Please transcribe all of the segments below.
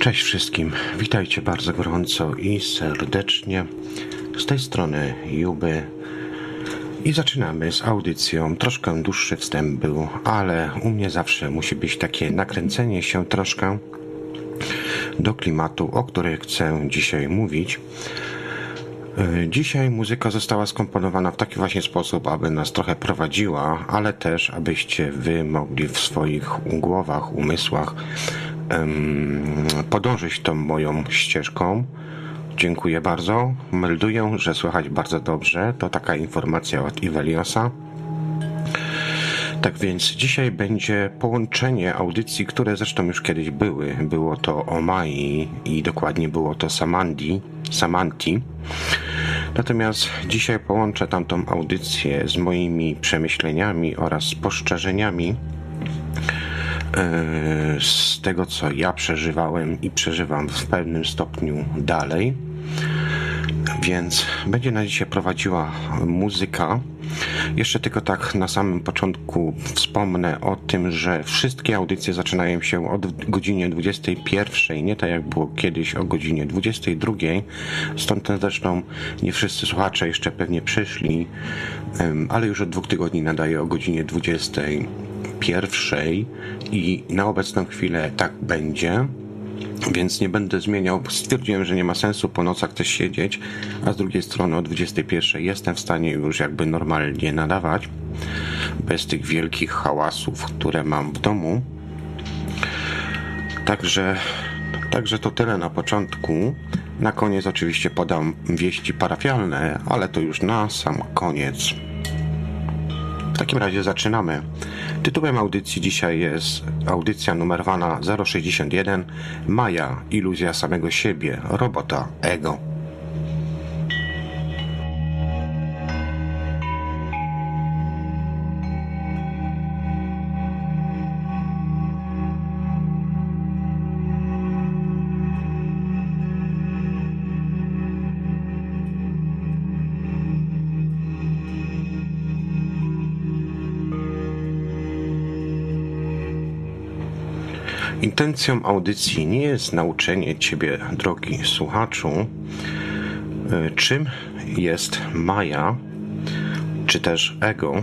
Cześć wszystkim, witajcie bardzo gorąco i serdecznie. Z tej strony Juby i zaczynamy z audycją. Troszkę dłuższy wstęp był, ale u mnie zawsze musi być takie nakręcenie się troszkę do klimatu, o którym chcę dzisiaj mówić. E, Dzisiaj muzyka została skomponowana w taki właśnie sposób, aby nas trochę prowadziła, ale też abyście wy mogli w swoich głowach, umysłach em, podążyć tą moją ścieżką. Dziękuję bardzo. Melduję, że słychać bardzo dobrze. To taka informacja od Iveliosa. Tak więc dzisiaj będzie połączenie audycji, które zresztą już kiedyś były. Było to o Mai i dokładnie było to Samandi, Samanti. Natomiast dzisiaj połączę tamtą audycję z moimi przemyśleniami oraz spostrzeżeniami e, z tego, co ja przeżywałem i przeżywam w pewnym stopniu dalej. Więc będzie na dzisiaj prowadziła muzyka. Jeszcze tylko tak na samym początku wspomnę o tym, że wszystkie audycje zaczynają się od godzinie 21, nie tak jak było kiedyś o godzinie 22. Stąd też zresztą nie wszyscy słuchacze jeszcze pewnie przyszli, ale już od dwóch tygodni nadaję o godzinie 21 i na obecną chwilę tak będzie więc nie będę zmieniał. Stwierdziłem, że nie ma sensu po nocach też siedzieć, a z drugiej strony o 21 jestem w stanie już jakby normalnie nadawać, bez tych wielkich hałasów, które mam w domu. Także, także to tyle na początku. Na koniec oczywiście podam wieści parafialne, ale to już na sam koniec. W takim razie zaczynamy. Tytułem audycji dzisiaj jest audycja numerowana 061 Maja, iluzja samego siebie, robota ego. Intencją audycji nie jest nauczenie Ciebie, drogi słuchaczu, y, czym jest Maja, czy też ego,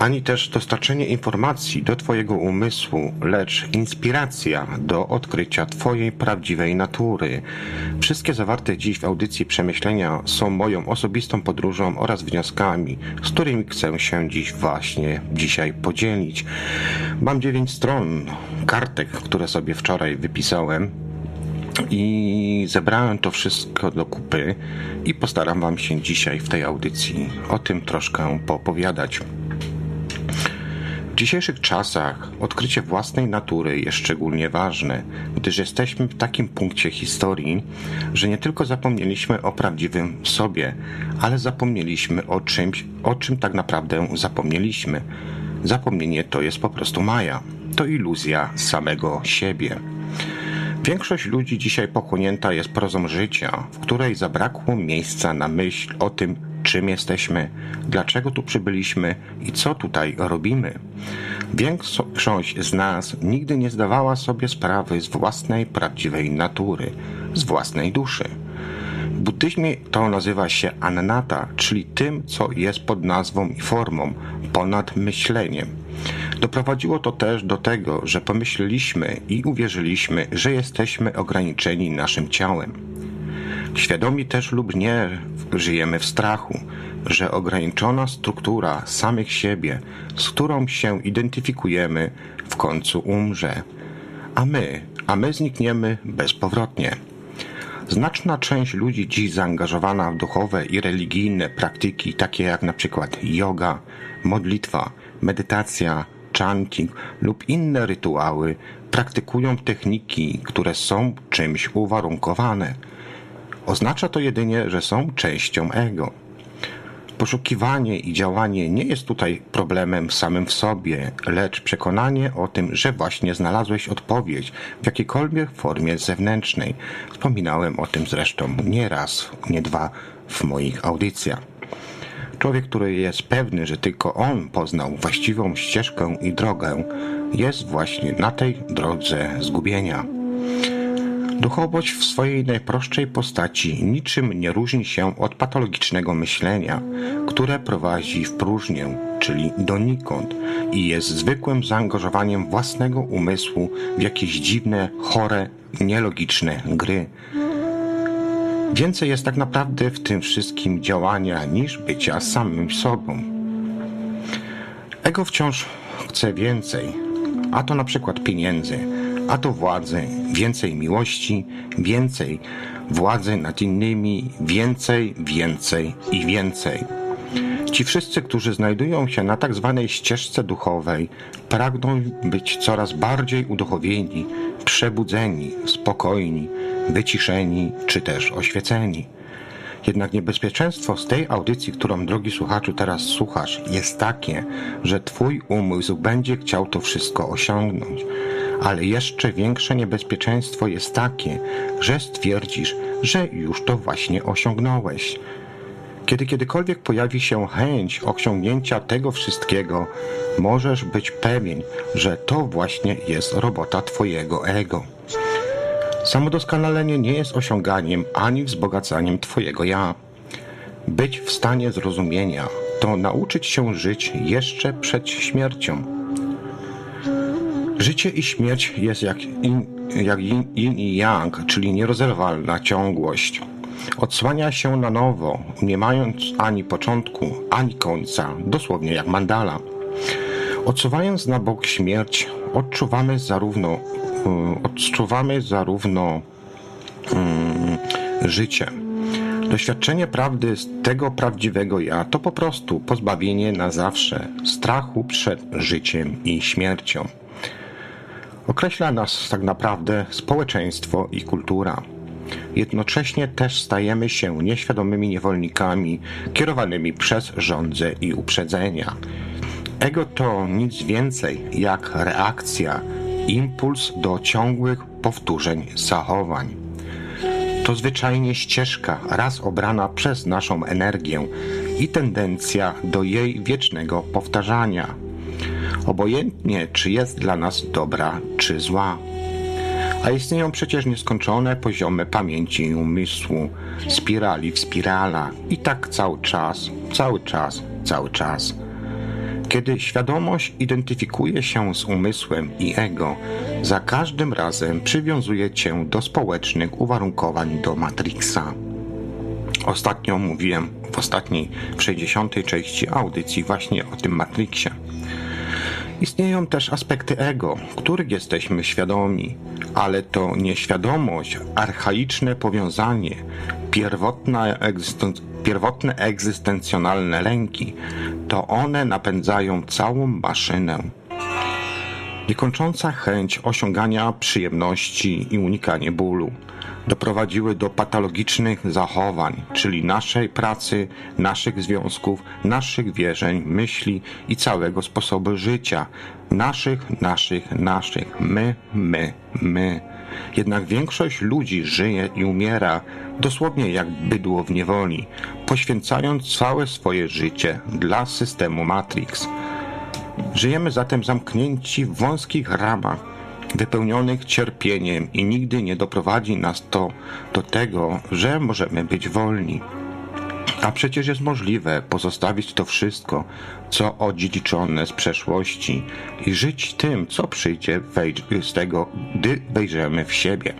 ani też dostarczenie informacji do Twojego umysłu, lecz inspiracja do odkrycia Twojej prawdziwej natury. Wszystkie zawarte dziś w audycji przemyślenia są moją osobistą podróżą oraz wnioskami, z którymi chcę się dziś właśnie dzisiaj podzielić. Mam dziewięć stron kartek, które sobie wczoraj wypisałem. I zebrałem to wszystko do kupy i postaram Wam się dzisiaj w tej audycji o tym troszkę poopowiadać. Dzisiejszych czasach odkrycie własnej natury jest szczególnie ważne, gdyż jesteśmy w takim punkcie historii, że nie tylko zapomnieliśmy o prawdziwym sobie, ale zapomnieliśmy o czymś, o czym tak naprawdę zapomnieliśmy. Zapomnienie to jest po prostu maja. To iluzja samego siebie. Większość ludzi dzisiaj pochłonięta jest prozą życia, w której zabrakło miejsca na myśl o tym, czym jesteśmy, dlaczego tu przybyliśmy i co tutaj robimy. Większość z nas nigdy nie zdawała sobie sprawy z własnej prawdziwej natury, z własnej duszy. W buddyzmie to nazywa się annata, czyli tym, co jest pod nazwą i formą, ponad myśleniem. Doprowadziło to też do tego, że pomyśleliśmy i uwierzyliśmy, że jesteśmy ograniczeni naszym ciałem. Świadomi też lub nie żyjemy w strachu, że ograniczona struktura samych siebie, z którą się identyfikujemy, w końcu umrze, a my, a my znikniemy bezpowrotnie. Znaczna część ludzi dziś zaangażowana w duchowe i religijne praktyki, takie jak na przykład yoga, modlitwa, medytacja, chanting lub inne rytuały, praktykują techniki, które są czymś uwarunkowane. Oznacza to jedynie, że są częścią ego. Poszukiwanie i działanie nie jest tutaj problemem samym w sobie, lecz przekonanie o tym, że właśnie znalazłeś odpowiedź w jakiejkolwiek formie zewnętrznej. Wspominałem o tym zresztą nie raz, nie dwa w moich audycjach. Człowiek, który jest pewny, że tylko on poznał właściwą ścieżkę i drogę, jest właśnie na tej drodze zgubienia. Duchowość w swojej najprostszej postaci niczym nie różni się od patologicznego myślenia, które prowadzi w próżnię, czyli donikąd, i jest zwykłym zaangażowaniem własnego umysłu w jakieś dziwne, chore, nielogiczne gry. Więcej jest tak naprawdę w tym wszystkim działania niż bycia samym sobą. Ego wciąż chce więcej, a to na przykład pieniędzy, a to władzy, więcej miłości, więcej władzy nad innymi, więcej, więcej i więcej. Ci wszyscy, którzy znajdują się na tak zwanej ścieżce duchowej, pragną być coraz bardziej uduchowieni, przebudzeni, spokojni, wyciszeni czy też oświeceni. Jednak niebezpieczeństwo z tej audycji, którą drogi słuchaczu teraz słuchasz, jest takie, że twój umysł będzie chciał to wszystko osiągnąć. Ale jeszcze większe niebezpieczeństwo jest takie, że stwierdzisz, że już to właśnie osiągnąłeś. Kiedy kiedykolwiek pojawi się chęć osiągnięcia tego wszystkiego, możesz być pewien, że to właśnie jest robota Twojego ego. Samodoskonalenie nie jest osiąganiem ani wzbogacaniem Twojego ja. Być w stanie zrozumienia to nauczyć się żyć jeszcze przed śmiercią. Życie i śmierć jest jak yin, jak yin, yin i yang, czyli nierozerwalna ciągłość. Odsłania się na nowo, nie mając ani początku, ani końca, dosłownie jak mandala. Odsuwając na bok śmierć, odczuwamy zarówno, y, odczuwamy zarówno um, życie. Doświadczenie prawdy z tego prawdziwego ja to po prostu pozbawienie na zawsze strachu przed życiem i śmiercią. Określa nas tak naprawdę społeczeństwo i kultura. Jednocześnie też stajemy się nieświadomymi niewolnikami kierowanymi przez żądze i uprzedzenia. Ego to nic więcej jak reakcja, impuls do ciągłych powtórzeń zachowań. To zwyczajnie ścieżka raz obrana przez naszą energię i tendencja do jej wiecznego powtarzania. Obojętnie, czy jest dla nas dobra, czy zła. A istnieją przecież nieskończone poziomy pamięci i umysłu, spirali w spirala i tak cały czas, cały czas, cały czas. Kiedy świadomość identyfikuje się z umysłem i ego, za każdym razem przywiązuje cię do społecznych uwarunkowań do Matrixa. Ostatnio mówiłem w ostatniej, w 60. części audycji właśnie o tym Matrixie. Istnieją też aspekty ego, których jesteśmy świadomi, ale to nieświadomość, archaiczne powiązanie, pierwotna egzysten- pierwotne egzystencjonalne lęki, to one napędzają całą maszynę. Niekończąca chęć osiągania przyjemności i unikanie bólu doprowadziły do patologicznych zachowań, czyli naszej pracy, naszych związków, naszych wierzeń, myśli i całego sposobu życia. Naszych, naszych, naszych. My, my, my. Jednak większość ludzi żyje i umiera dosłownie jak bydło w niewoli, poświęcając całe swoje życie dla systemu Matrix. Żyjemy zatem zamknięci w wąskich ramach, wypełnionych cierpieniem i nigdy nie doprowadzi nas to do tego, że możemy być wolni. A przecież jest możliwe pozostawić to wszystko, co odziedziczone z przeszłości i żyć tym, co przyjdzie z tego, gdy wejrzymy w siebie.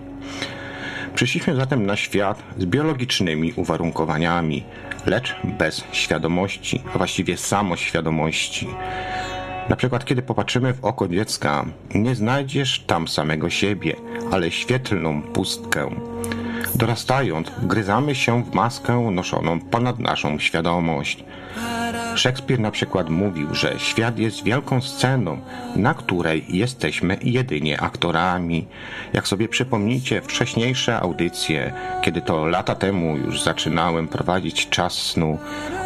Przyszliśmy zatem na świat z biologicznymi uwarunkowaniami, lecz bez świadomości, a właściwie samoświadomości. Na przykład, kiedy popatrzymy w oko dziecka, nie znajdziesz tam samego siebie, ale świetlną pustkę. Dorastając, gryzamy się w maskę noszoną ponad naszą świadomość. Szekspir na przykład mówił, że świat jest wielką sceną, na której jesteśmy jedynie aktorami. Jak sobie przypomnicie wcześniejsze audycje, kiedy to lata temu już zaczynałem prowadzić czas snu,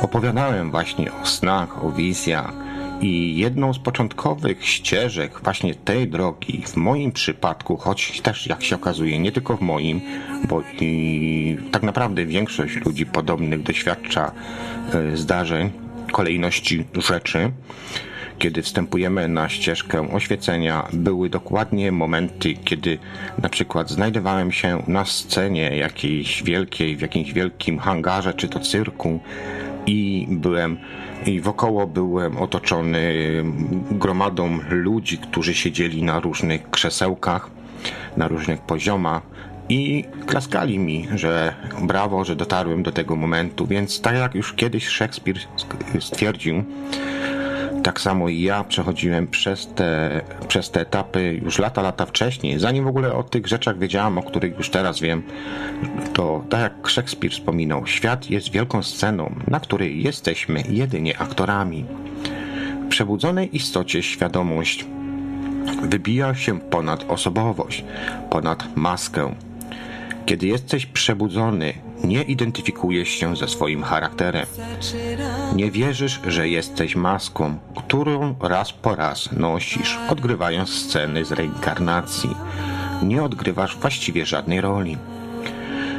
opowiadałem właśnie o snach, o wizjach. I jedną z początkowych ścieżek właśnie tej drogi, w moim przypadku, choć też jak się okazuje, nie tylko w moim, bo i tak naprawdę większość ludzi podobnych doświadcza e, zdarzeń kolejności rzeczy, kiedy wstępujemy na ścieżkę oświecenia, były dokładnie momenty, kiedy na przykład znajdowałem się na scenie jakiejś wielkiej, w jakimś wielkim hangarze czy to cyrku i byłem i wokoło byłem otoczony gromadą ludzi, którzy siedzieli na różnych krzesełkach, na różnych poziomach i klaskali mi, że brawo, że dotarłem do tego momentu. Więc tak jak już kiedyś Szekspir stwierdził, tak samo i ja przechodziłem przez te, przez te etapy już lata, lata wcześniej. Zanim w ogóle o tych rzeczach wiedziałam, o których już teraz wiem, to tak jak Szekspir wspominał, świat jest wielką sceną, na której jesteśmy jedynie aktorami. W przebudzonej istocie świadomość wybija się ponad osobowość, ponad maskę. Kiedy jesteś przebudzony, nie identyfikujesz się ze swoim charakterem. Nie wierzysz, że jesteś maską, którą raz po raz nosisz, odgrywając sceny z reinkarnacji. Nie odgrywasz właściwie żadnej roli.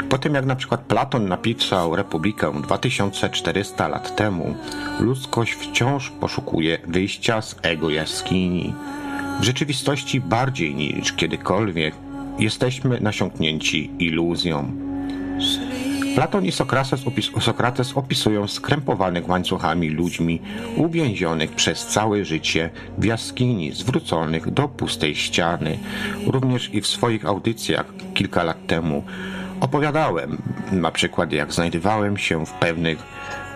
Po tym jak na przykład Platon napisał Republikę 2400 lat temu, ludzkość wciąż poszukuje wyjścia z ego jaskini. W rzeczywistości bardziej niż kiedykolwiek jesteśmy nasiąknięci iluzją. Platon i Sokrates, opis Sokrates opisują skrępowanych łańcuchami ludźmi uwięzionych przez całe życie w jaskini zwróconych do pustej ściany. Również i w swoich audycjach kilka lat temu opowiadałem na przykład jak znajdowałem się w pewnych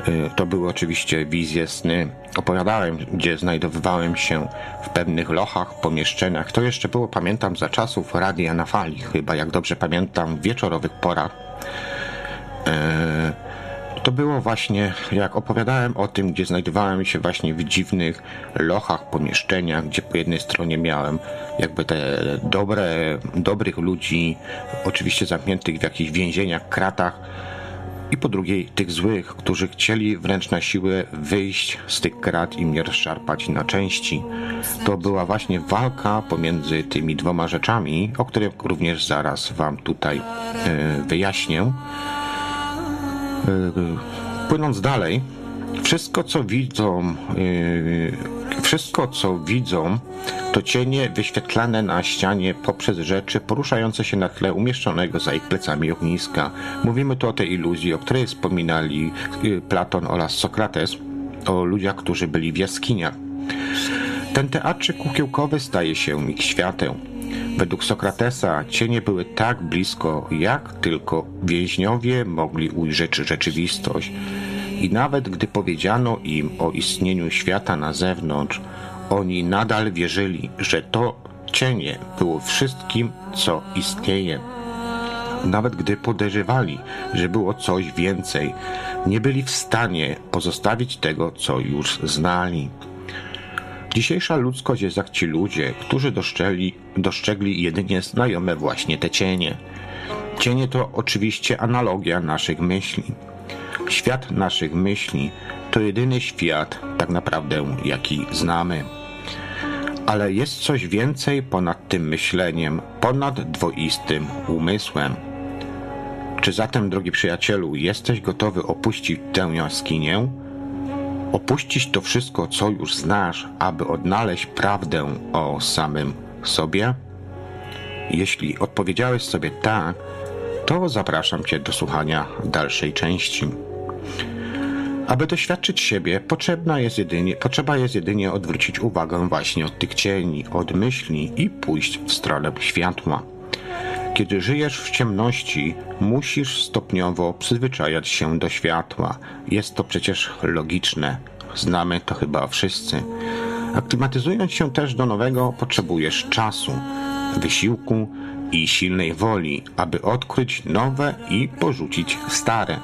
y, to były oczywiście wizje sny. Opowiadałem, gdzie znajdowałem się w pewnych lochach, pomieszczeniach. To jeszcze było, pamiętam, za czasów radia na fali, chyba jak dobrze pamiętam, w wieczorowych porach to było właśnie, jak opowiadałem o tym, gdzie znajdowałem się właśnie w dziwnych lochach, pomieszczeniach, gdzie po jednej stronie miałem jakby te dobre, dobrych ludzi, oczywiście zamkniętych w jakichś więzieniach, kratach, i po drugiej tych złych, którzy chcieli wręcz na siłę wyjść z tych krat i mnie rozszarpać na części. To była właśnie walka pomiędzy tymi dwoma rzeczami, o których również zaraz Wam tutaj e, wyjaśnię. E, płynąc dalej, wszystko co widzą, e, wszystko co widzą, to cienie wyświetlane na ścianie poprzez rzeczy poruszające się na tle umieszczonego za ich plecami ogniska. Mówimy tu o tej iluzji, o której wspominali e, Platon oraz Sokrates, o ludziach, którzy byli w jaskiniach. Ten teatrzyk kukiełkowy staje się ich światem. Według Sokratesa cienie były tak blisko, jak tylko więźniowie mogli ujrzeć rzeczywistość. I nawet gdy powiedziano im o istnieniu świata na zewnątrz, oni nadal wierzyli, że to cienie było wszystkim, co istnieje. Nawet gdy podejrzewali, że było coś więcej, nie byli w stanie pozostawić tego, co już znali. Dzisiejsza ludzkość jest jak ci ludzie, którzy dostrzegli, dostrzegli jedynie znajome właśnie te cienie. Cienie to oczywiście analogia naszych myśli. Świat naszych myśli to jedyny świat, tak naprawdę, jaki znamy. Ale jest coś więcej ponad tym myśleniem, ponad dwoistym umysłem. Czy zatem, drogi przyjacielu, jesteś gotowy opuścić tę jaskinię? Opuścić to wszystko, co już znasz, aby odnaleźć prawdę o samym sobie? Jeśli odpowiedziałeś sobie tak, to zapraszam Cię do słuchania dalszej części. Aby doświadczyć siebie, potrzebna jest jedynie, potrzeba jest jedynie odwrócić uwagę właśnie od tych cieni, od myśli i pójść w stronę światła. Kiedy żyjesz w ciemności, musisz stopniowo przyzwyczajać się do światła. Jest to przecież logiczne. Znamy to chyba wszyscy. Aklimatyzując się też do nowego, potrzebujesz czasu, wysiłku i silnej woli, aby odkryć nowe i porzucić stare.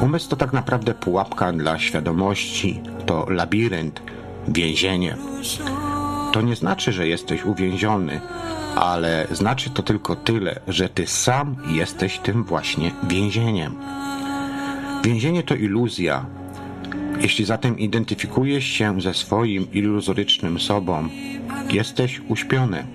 Umysł to tak naprawdę pułapka dla świadomości, to labirynt, więzienie. To nie znaczy, że jesteś uwięziony, ale znaczy to tylko tyle, że ty sam jesteś tym właśnie więzieniem. Więzienie to iluzja. Jeśli zatem identyfikujesz się ze swoim iluzorycznym sobą, jesteś uśpiony.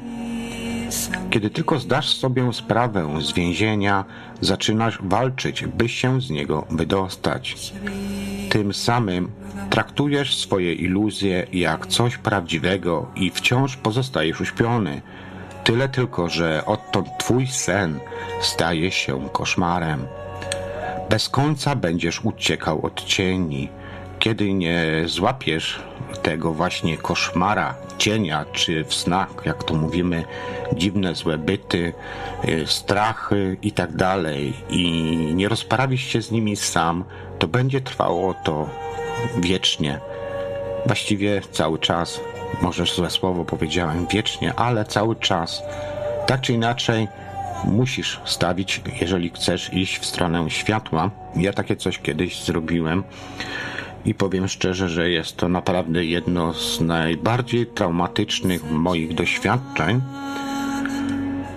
Kiedy tylko zdasz sobie sprawę z więzienia, zaczynasz walczyć, by się z niego wydostać. Tym samym traktujesz swoje iluzje jak coś prawdziwego i wciąż pozostajesz uśpiony. Tyle tylko, że odtąd twój sen staje się koszmarem. Bez końca będziesz uciekał od cieni. Kiedy nie złapiesz tego właśnie koszmara, cienia, czy w snach, jak to mówimy, dziwne złe byty, y, strachy i tak dalej, i nie rozprawisz się z nimi sam, to będzie trwało to wiecznie. Właściwie cały czas. Możesz złe słowo powiedziałem, wiecznie, ale cały czas. Tak czy inaczej, musisz stawić, jeżeli chcesz iść w stronę światła. Ja takie coś kiedyś zrobiłem i powiem szczerze, że jest to naprawdę jedno z najbardziej traumatycznych moich doświadczeń.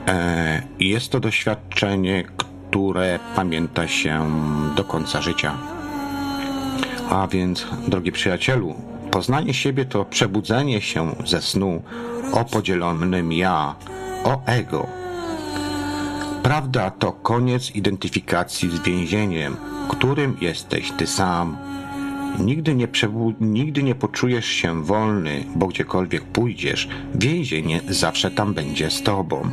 E, jest to doświadczenie, które pamięta się do końca życia. A więc, drogi przyjacielu, poznanie siebie to przebudzenie się ze snu o podzielonym ja, o ego. Prawda to koniec identyfikacji z więzieniem, którym jesteś ty sam. Nigdy nie, nigdy nie poczujesz się wolny, bo gdziekolwiek pójdziesz, więzienie zawsze tam będzie z tobą.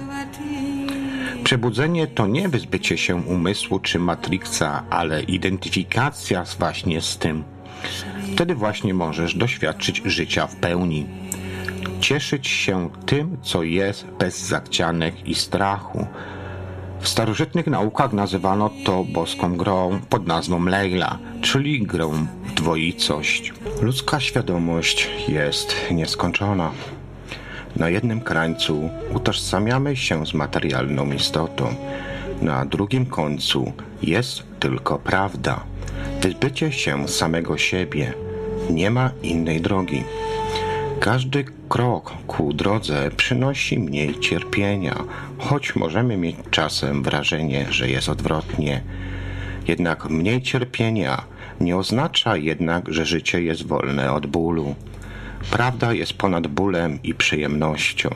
Przebudzenie to nie wyzbycie się umysłu czy matrixa, ale identyfikacja właśnie z tym. Wtedy właśnie możesz doświadczyć życia w pełni. Cieszyć się tym, co jest bez zachcianek i strachu. W starożytnych naukach nazywano to boską grą pod nazwą Leila, czyli grą w dwoicość. Ludzka świadomość jest nieskończona. Na jednym krańcu utożsamiamy się z materialną istotą, na drugim końcu jest tylko prawda. Wyzbycie się samego siebie. Nie ma innej drogi. Każdy krok ku drodze przynosi mniej cierpienia, choć możemy mieć czasem wrażenie, że jest odwrotnie. Jednak mniej cierpienia nie oznacza jednak, że życie jest wolne od bólu. Prawda jest ponad bólem i przyjemnością.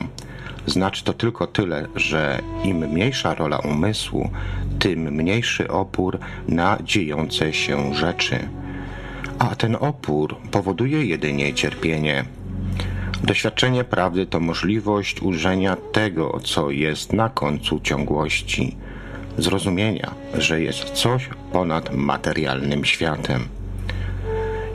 Znaczy to tylko tyle, że im mniejsza rola umysłu, tym mniejszy opór na dziejące się rzeczy. A ten opór powoduje jedynie cierpienie. Doświadczenie prawdy to możliwość ujrzenia tego, co jest na końcu ciągłości, zrozumienia, że jest coś ponad materialnym światem.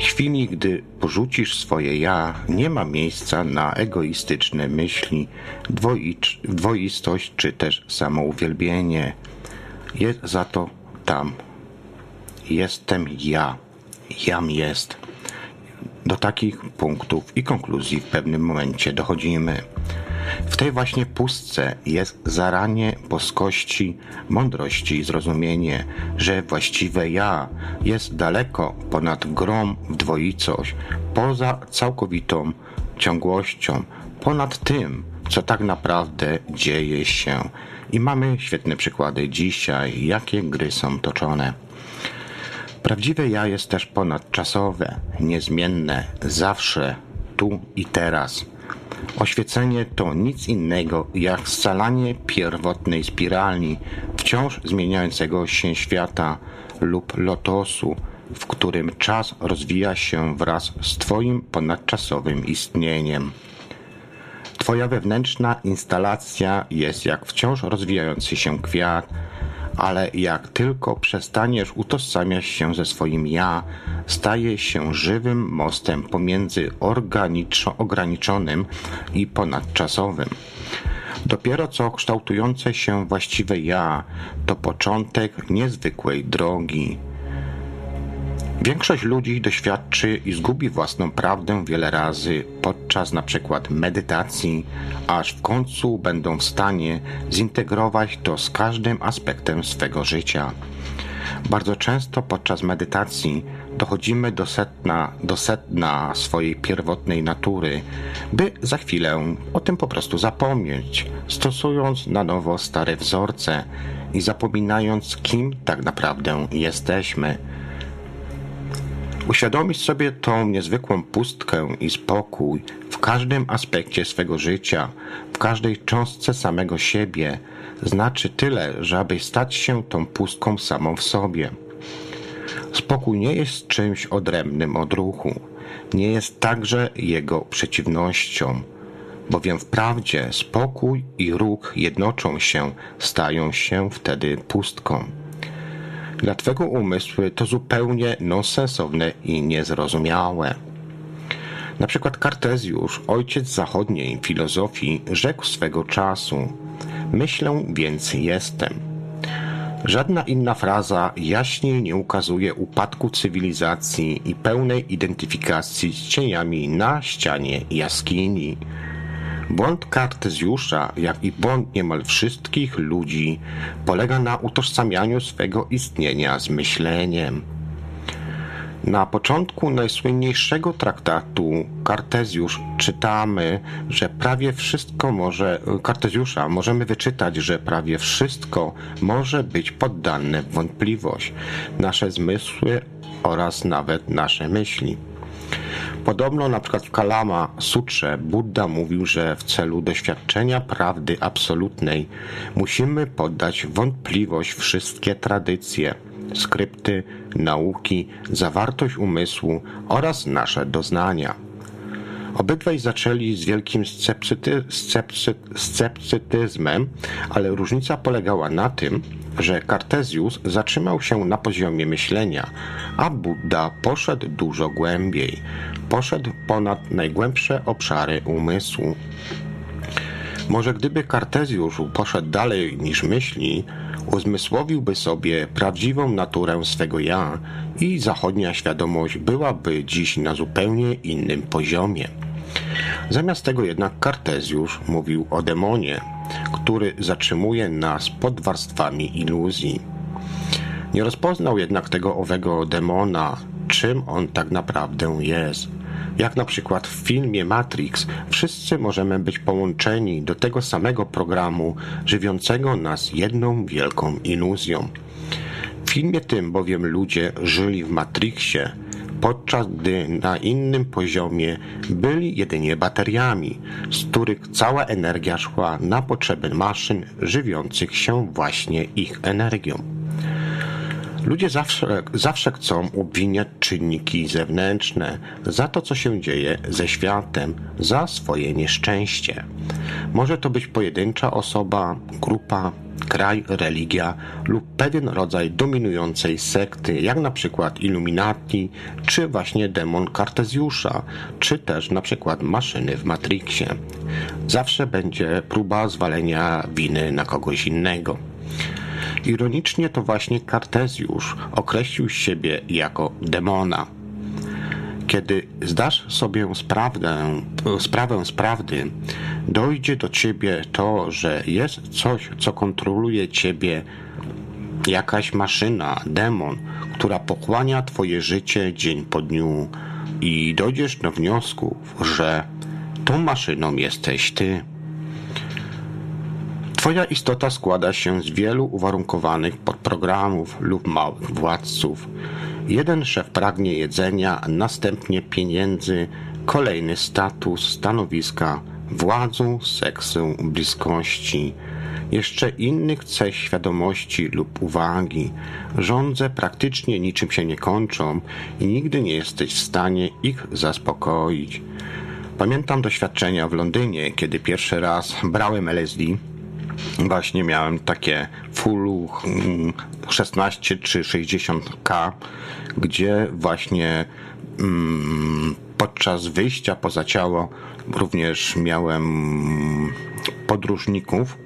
W chwili, gdy porzucisz swoje ja, nie ma miejsca na egoistyczne myśli, dwoicz, dwoistość czy też samouwielbienie. Jest za to tam. Jestem ja. Jam jest. Do takich punktów i konkluzji w pewnym momencie dochodzimy. W tej właśnie pustce jest zaranie boskości, mądrości i zrozumienie, że właściwe ja jest daleko ponad grom w dwoicość, poza całkowitą ciągłością, ponad tym, co tak naprawdę dzieje się. I mamy świetne przykłady dzisiaj, jakie gry są toczone. Prawdziwe ja jest też ponadczasowe, niezmienne, zawsze, tu i teraz. Oświecenie to nic innego jak scalanie pierwotnej spirali wciąż zmieniającego się świata lub lotosu, w którym czas rozwija się wraz z Twoim ponadczasowym istnieniem. Twoja wewnętrzna instalacja jest jak wciąż rozwijający się kwiat, ale jak tylko przestaniesz utożsamiać się ze swoim ja, staje się żywym mostem pomiędzy ograniczonym i ponadczasowym. Dopiero co kształtujące się właściwe ja to początek niezwykłej drogi. Większość ludzi doświadczy i zgubi własną prawdę wiele razy podczas na przykład medytacji, aż w końcu będą w stanie zintegrować to z każdym aspektem swego życia. Bardzo często podczas medytacji dochodzimy do setna, do setna swojej pierwotnej natury, by za chwilę o tym po prostu zapomnieć, stosując na nowo stare wzorce i zapominając, kim tak naprawdę jesteśmy. Uświadomić sobie tą niezwykłą pustkę i spokój w każdym aspekcie swego życia, w każdej cząstce samego siebie, znaczy tyle, że aby stać się tą pustką samą w sobie. Spokój nie jest czymś odrębnym od ruchu, nie jest także jego przeciwnością, bowiem wprawdzie spokój i ruch jednoczą się, stają się wtedy pustką. Dla Twego umysłu to zupełnie nonsensowne i niezrozumiałe. Na przykład Kartezjusz, ojciec zachodniej filozofii, rzekł swego czasu: Myślę, więc jestem. Żadna inna fraza jaśniej nie ukazuje upadku cywilizacji i pełnej identyfikacji z cieniami na ścianie jaskini. Błąd Kartezjusza, jak i błąd niemal wszystkich ludzi, polega na utożsamianiu swego istnienia z myśleniem. Na początku najsłynniejszego traktatu Kartezjusz czytamy, że prawie wszystko może, Kartezjusza możemy wyczytać, że prawie wszystko może być poddane w wątpliwość, nasze zmysły oraz nawet nasze myśli. Podobno na przykład w Kalama Sutrze Buddha mówił, że w celu doświadczenia prawdy absolutnej musimy poddać wątpliwość wszystkie tradycje, skrypty, nauki, zawartość umysłu oraz nasze doznania. Obydwaj zaczęli z wielkim scepcyty, scepcy, scepcytyzmem, ale różnica polegała na tym, że Kartezjus zatrzymał się na poziomie myślenia, a Buddha poszedł dużo głębiej, poszedł ponad najgłębsze obszary umysłu. Może gdyby Kartezjusz poszedł dalej niż myśli, uzmysłowiłby sobie prawdziwą naturę swego ja i zachodnia świadomość byłaby dziś na zupełnie innym poziomie. Zamiast tego jednak Kartezjusz mówił o demonie, który zatrzymuje nas pod warstwami iluzji. Nie rozpoznał jednak tego owego demona, czym on tak naprawdę jest. Jak na przykład w filmie Matrix, wszyscy możemy być połączeni do tego samego programu, żywiącego nas jedną wielką iluzją. W filmie tym bowiem ludzie żyli w Matrixie, podczas gdy na innym poziomie byli jedynie bateriami, z których cała energia szła na potrzeby maszyn żywiących się właśnie ich energią. Ludzie zawsze, zawsze chcą obwiniać czynniki zewnętrzne za to, co się dzieje ze światem, za swoje nieszczęście. Może to być pojedyncza osoba, grupa, kraj, religia lub pewien rodzaj dominującej sekty, jak na przykład Illuminati, czy właśnie demon Kartezjusza, czy też na przykład maszyny w Matrixie. Zawsze będzie próba zwalenia winy na kogoś innego. Ironicznie to właśnie Kartezjusz określił siebie jako demona. Kiedy zdasz sobie sprawę, sprawę z prawdy, dojdzie do ciebie to, że jest coś, co kontroluje ciebie, jakaś maszyna, demon, która pochłania twoje życie dzień po dniu i dojdziesz do wniosku, że tą maszyną jesteś ty. Twoja istota składa się z wielu uwarunkowanych podprogramów lub małych władców. Jeden szef pragnie jedzenia, następnie pieniędzy, kolejny status, stanowiska, władzy, seksu, bliskości. Jeszcze inny chce świadomości lub uwagi. Żądze praktycznie niczym się nie kończą i nigdy nie jesteś w stanie ich zaspokoić. Pamiętam doświadczenia w Londynie, kiedy pierwszy raz brałem LSD właśnie miałem takie full 16 mm, czy 60k, gdzie właśnie mm, podczas wyjścia poza ciało również miałem podróżników,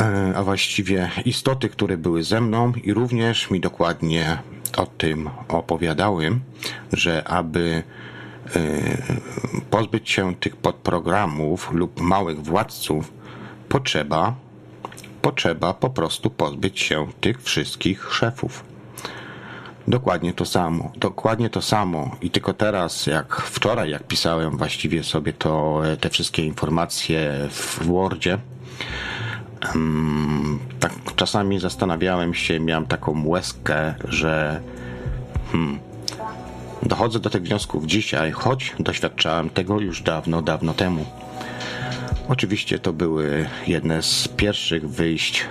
e, a właściwie istoty, które były ze mną i również mi dokładnie o tym opowiadały, że aby e, pozbyć się tych podprogramów lub małych władców, potrzeba, potrzeba po prostu pozbyć się tych wszystkich szefów. Dokładnie to samo, dokładnie to samo. I tylko teraz, jak wczoraj, jak pisałem właściwie sobie to, te wszystkie informacje w Wordzie, tak czasami zastanawiałem się, miałem taką łezkę, że hmm, Dochodzę do tych wniosków dzisiaj, choć doświadczałem tego już dawno, dawno temu. Oczywiście to były jedne z pierwszych wyjść y,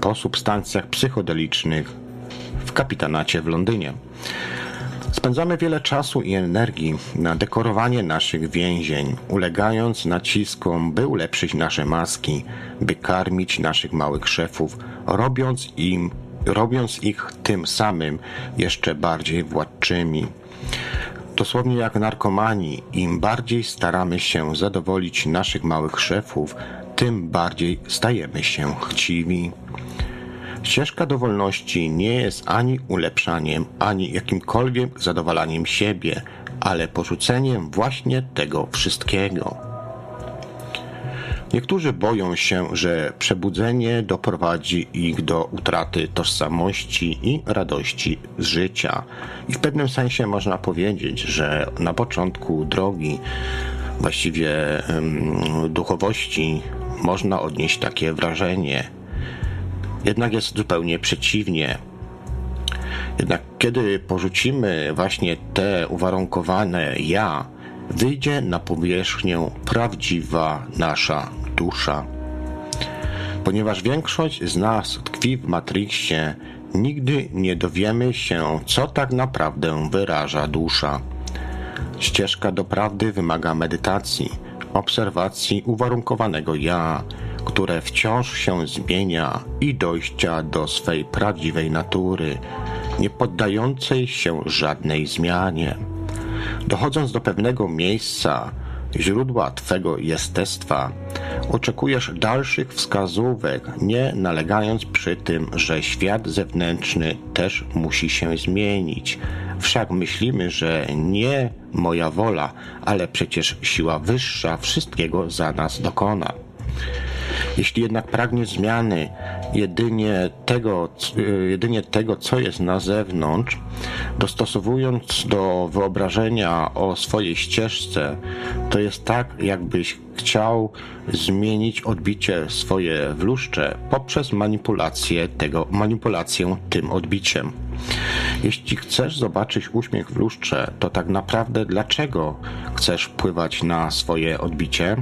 po substancjach psychodelicznych w kapitanacie w Londynie. Spędzamy wiele czasu i energii na dekorowanie naszych więzień, ulegając naciskom, by ulepszyć nasze maski, by karmić naszych małych szefów, robiąc im, robiąc ich tym samym jeszcze bardziej władczymi. Dosłownie jak narkomani, im bardziej staramy się zadowolić naszych małych szefów, tym bardziej stajemy się chciwi. Ścieżka do wolności nie jest ani ulepszaniem, ani jakimkolwiek zadowalaniem siebie, ale porzuceniem właśnie tego wszystkiego. Niektórzy boją się, że przebudzenie doprowadzi ich do utraty tożsamości i radości z życia. I w pewnym sensie można powiedzieć, że na początku drogi, właściwie duchowości, można odnieść takie wrażenie. Jednak jest zupełnie przeciwnie. Jednak kiedy porzucimy właśnie te uwarunkowane ja, wyjdzie na powierzchnię prawdziwa nasza dusza. Ponieważ większość z nas tkwi w Matrixie, nigdy nie dowiemy się, co tak naprawdę wyraża dusza. Ścieżka do prawdy wymaga medytacji, obserwacji uwarunkowanego ja, które wciąż się zmienia i dojścia do swej prawdziwej natury, nie poddającej się żadnej zmianie. Dochodząc do pewnego miejsca, źródła Twego jestestwa, oczekujesz dalszych wskazówek, nie nalegając przy tym, że świat zewnętrzny też musi się zmienić. Wszak myślimy, że nie moja wola, ale przecież siła wyższa wszystkiego za nas dokona. Jeśli jednak pragniesz zmiany jedynie tego, y, jedynie tego, co jest na zewnątrz, dostosowując do wyobrażenia o swojej ścieżce, to jest tak, jakbyś chciał zmienić odbicie swoje w lustrze poprzez manipulację tego, manipulację tym odbiciem. Jeśli chcesz zobaczyć uśmiech w lustrze, to tak naprawdę dlaczego chcesz wpływać na swoje odbicie?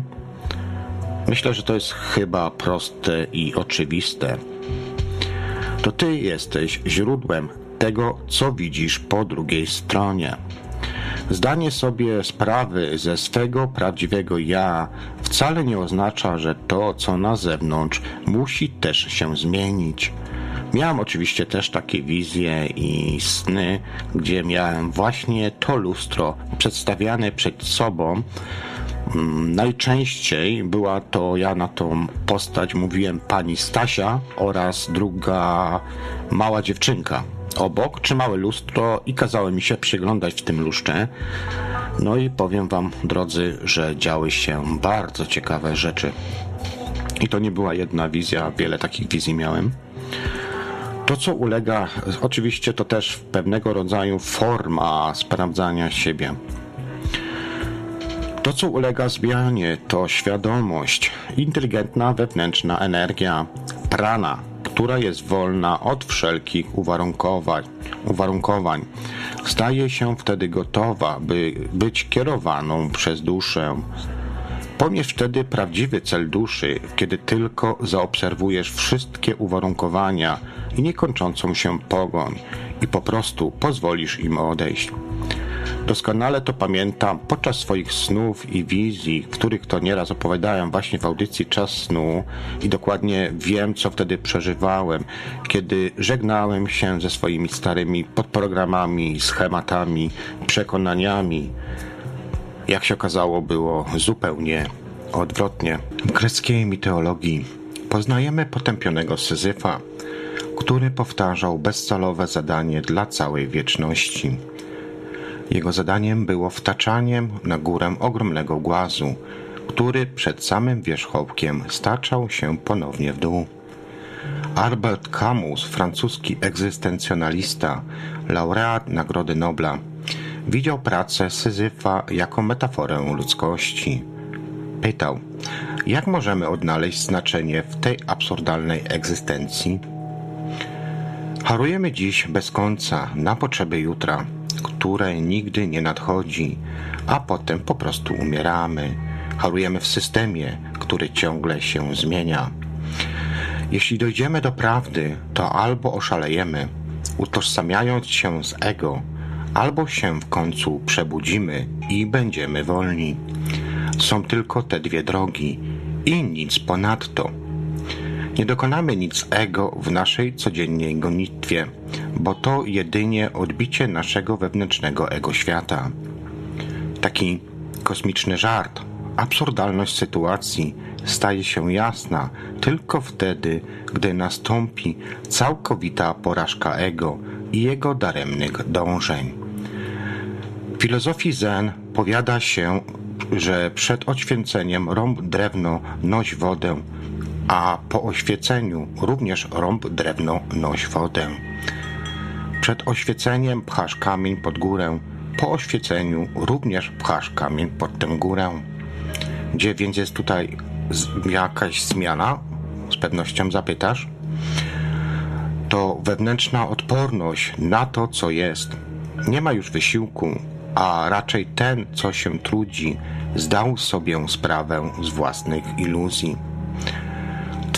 Myślę, że to jest chyba proste i oczywiste. To ty jesteś źródłem tego, co widzisz po drugiej stronie. Zdanie sobie sprawy ze swego prawdziwego ja wcale nie oznacza, że to, co na zewnątrz, musi też się zmienić. Miałem oczywiście też takie wizje i sny, gdzie miałem właśnie to lustro przedstawiane przed sobą, najczęściej była to ja na tą postać mówiłem pani Stasia oraz druga mała dziewczynka. Obok trzymałe lustro i kazały mi się przyglądać w tym lustrze. No i powiem wam, drodzy, że działy się bardzo ciekawe rzeczy. I to nie była jedna wizja, wiele takich wizji miałem. To, co ulega, oczywiście to też pewnego rodzaju forma sprawdzania siebie. To, co ulega zmianie, to świadomość, inteligentna wewnętrzna energia, prana, która jest wolna od wszelkich uwarunkowań, uwarunkowań. Staje się wtedy gotowa, by być kierowaną przez duszę. Pomierz wtedy prawdziwy cel duszy, kiedy tylko zaobserwujesz wszystkie uwarunkowania i niekończącą się pogoń i po prostu pozwolisz im odejść. Doskonale to pamiętam podczas swoich snów i wizji, których to nieraz opowiadałem właśnie w audycji Czas Snu i dokładnie wiem, co wtedy przeżywałem, kiedy żegnałem się ze swoimi starymi podprogramami, schematami, przekonaniami. Jak się okazało, było zupełnie odwrotnie. W greckiej mitologii poznajemy potępionego Syzyfa, który powtarzał bezcelowe zadanie dla całej wieczności. Jego zadaniem było wtaczaniem na górę ogromnego głazu, który przed samym wierzchołkiem staczał się ponownie w dół. Albert Camus, francuski egzystencjonalista, laureat Nagrody Nobla, widział pracę Syzyfa jako metaforę ludzkości. Pytał, jak możemy odnaleźć znaczenie w tej absurdalnej egzystencji? Harujemy dziś bez końca na potrzeby jutra, które nigdy nie nadchodzi, a potem po prostu umieramy. Harujemy w systemie, który ciągle się zmienia. Jeśli dojdziemy do prawdy, to albo oszalejemy, utożsamiając się z ego, albo się w końcu przebudzimy i będziemy wolni. Są tylko te dwie drogi i nic ponadto. Nie dokonamy nic ego w naszej codziennej gonitwie, bo to jedynie odbicie naszego wewnętrznego ego świata. Taki kosmiczny żart, absurdalność sytuacji staje się jasna tylko wtedy, gdy nastąpi całkowita porażka ego i jego daremnych dążeń. W filozofii Zen powiada się, że przed oświęceniem rąb drewno noś wodę, a po oświeceniu również rąb drewno noś wodę. Przed oświeceniem pchasz kamień pod górę, po oświeceniu również pchasz kamień pod tę górę. Gdzie więc jest tutaj jakaś zmiana? Z pewnością zapytasz. To wewnętrzna odporność na to, co jest. Nie ma już wysiłku, a raczej ten, co się trudzi, zdał sobie sprawę z własnych iluzji.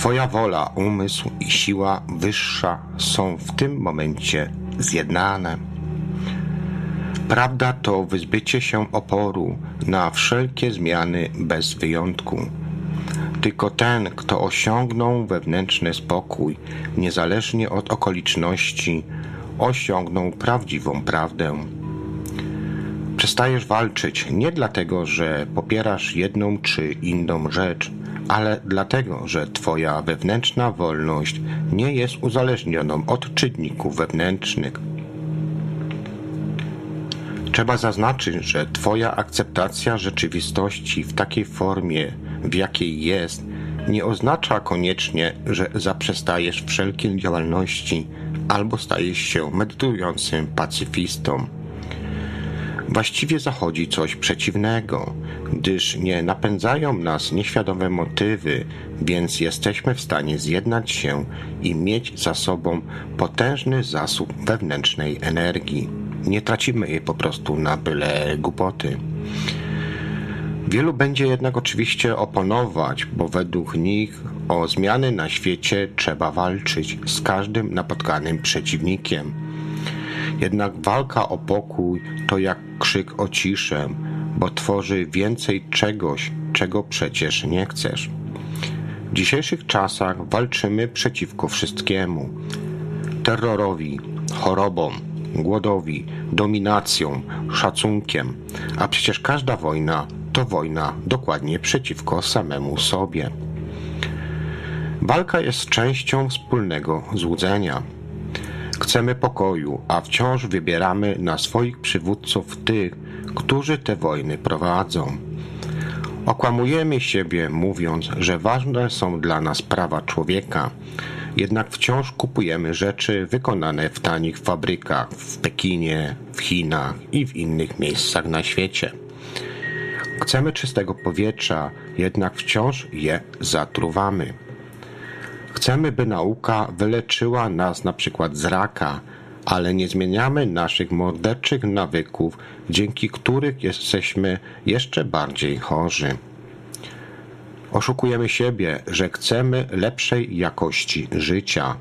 Twoja wola, umysł i siła wyższa są w tym momencie zjednane. Prawda to wyzbycie się oporu na wszelkie zmiany bez wyjątku. Tylko ten, kto osiągnął wewnętrzny spokój, niezależnie od okoliczności, osiągnął prawdziwą prawdę. Przestajesz walczyć nie dlatego, że popierasz jedną czy inną rzecz, ale dlatego, że Twoja wewnętrzna wolność nie jest uzależnioną od czynników wewnętrznych. Trzeba zaznaczyć, że Twoja akceptacja rzeczywistości w takiej formie, w jakiej jest, nie oznacza koniecznie, że zaprzestajesz wszelkiej działalności albo stajesz się medytującym pacyfistą. Właściwie zachodzi coś przeciwnego, gdyż nie napędzają nas nieświadome motywy, więc jesteśmy w stanie zjednać się i mieć za sobą potężny zasób wewnętrznej energii. Nie tracimy jej po prostu na byle głupoty. Wielu będzie jednak oczywiście oponować, bo według nich o zmiany na świecie trzeba walczyć z każdym napotkanym przeciwnikiem. Jednak walka o pokój to jak krzyk o ciszę, bo tworzy więcej czegoś, czego przecież nie chcesz. W dzisiejszych czasach walczymy przeciwko wszystkiemu: terrorowi, chorobom, głodowi, dominacją, szacunkiem, a przecież każda wojna to wojna dokładnie przeciwko samemu sobie. Walka jest częścią wspólnego złudzenia. Chcemy pokoju, a wciąż wybieramy na swoich przywódców tych, którzy te wojny prowadzą. Okłamujemy siebie, mówiąc, że ważne są dla nas prawa człowieka, jednak wciąż kupujemy rzeczy wykonane w tanich fabrykach w Pekinie, w Chinach i w innych miejscach na świecie. Chcemy czystego powietrza, jednak wciąż je zatruwamy. Chcemy, by nauka wyleczyła nas na przykład z raka, ale nie zmieniamy naszych morderczych nawyków, dzięki których jesteśmy jeszcze bardziej chorzy. Oszukujemy siebie, że chcemy lepszej jakości życia,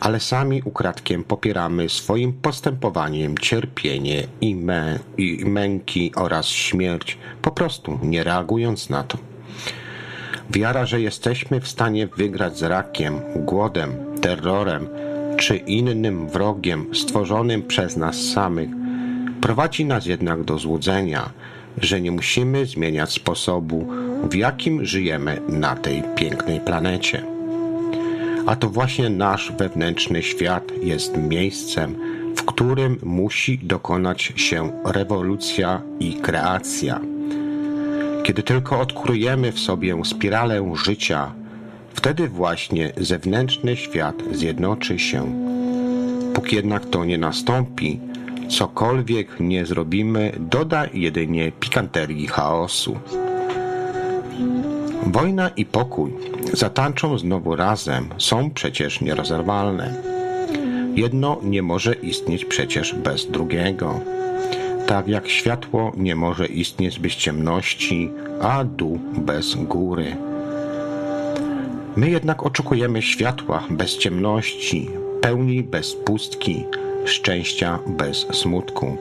ale sami ukradkiem popieramy swoim postępowaniem cierpienie i, mę i męki oraz śmierć, po prostu nie reagując na to. Wiara, że jesteśmy w stanie wygrać z rakiem, głodem, terrorem czy innym wrogiem stworzonym przez nas samych, prowadzi nas jednak do złudzenia, że nie musimy zmieniać sposobu, w jakim żyjemy na tej pięknej planecie. A to właśnie nasz wewnętrzny świat jest miejscem, w którym musi dokonać się rewolucja i kreacja. Kiedy tylko odkrujemy w sobie spiralę życia, wtedy właśnie zewnętrzny świat zjednoczy się. Póki jednak to nie nastąpi, cokolwiek nie zrobimy, doda jedynie pikanterii chaosu. Wojna i pokój zatańczą znowu razem, są przecież nierozerwalne. Jedno nie może istnieć przecież bez drugiego. Tak jak światło nie może istnieć bez ciemności, a dół bez góry. My jednak oczekujemy światła bez ciemności, pełni bez pustki, szczęścia bez smutku.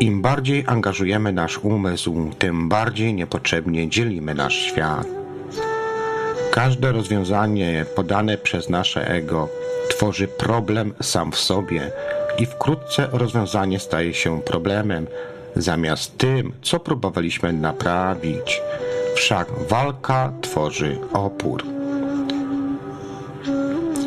Im bardziej angażujemy nasz umysł, tym bardziej niepotrzebnie dzielimy nasz świat. Każde rozwiązanie podane przez nasze ego tworzy problem sam w sobie i wkrótce rozwiązanie staje się problemem zamiast tym, co próbowaliśmy naprawić. Wszak walka tworzy opór.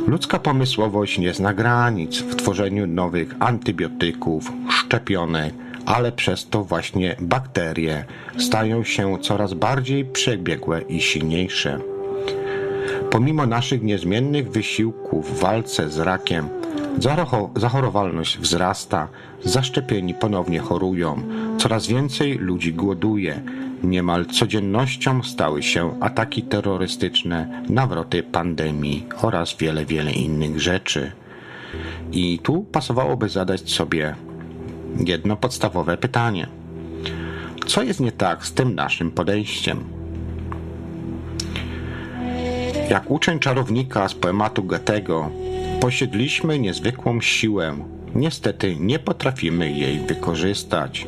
Ludzka pomysłowość nie zna granic w tworzeniu nowych antybiotyków, szczepionek, ale przez to właśnie bakterie stają się coraz bardziej przebiegłe i silniejsze. Pomimo naszych niezmiennych wysiłków w walce z rakiem, zachorowalność wzrasta, zaszczepieni ponownie chorują, coraz więcej ludzi głoduje. Niemal codziennością stały się ataki terrorystyczne, nawroty pandemii oraz wiele, wiele innych rzeczy. I tu pasowałoby zadać sobie jedno podstawowe pytanie. Co jest nie tak z tym naszym podejściem? Jak uczeń czarownika z poematu Goethego, posiedliśmy niezwykłą siłę. Niestety nie potrafimy jej wykorzystać.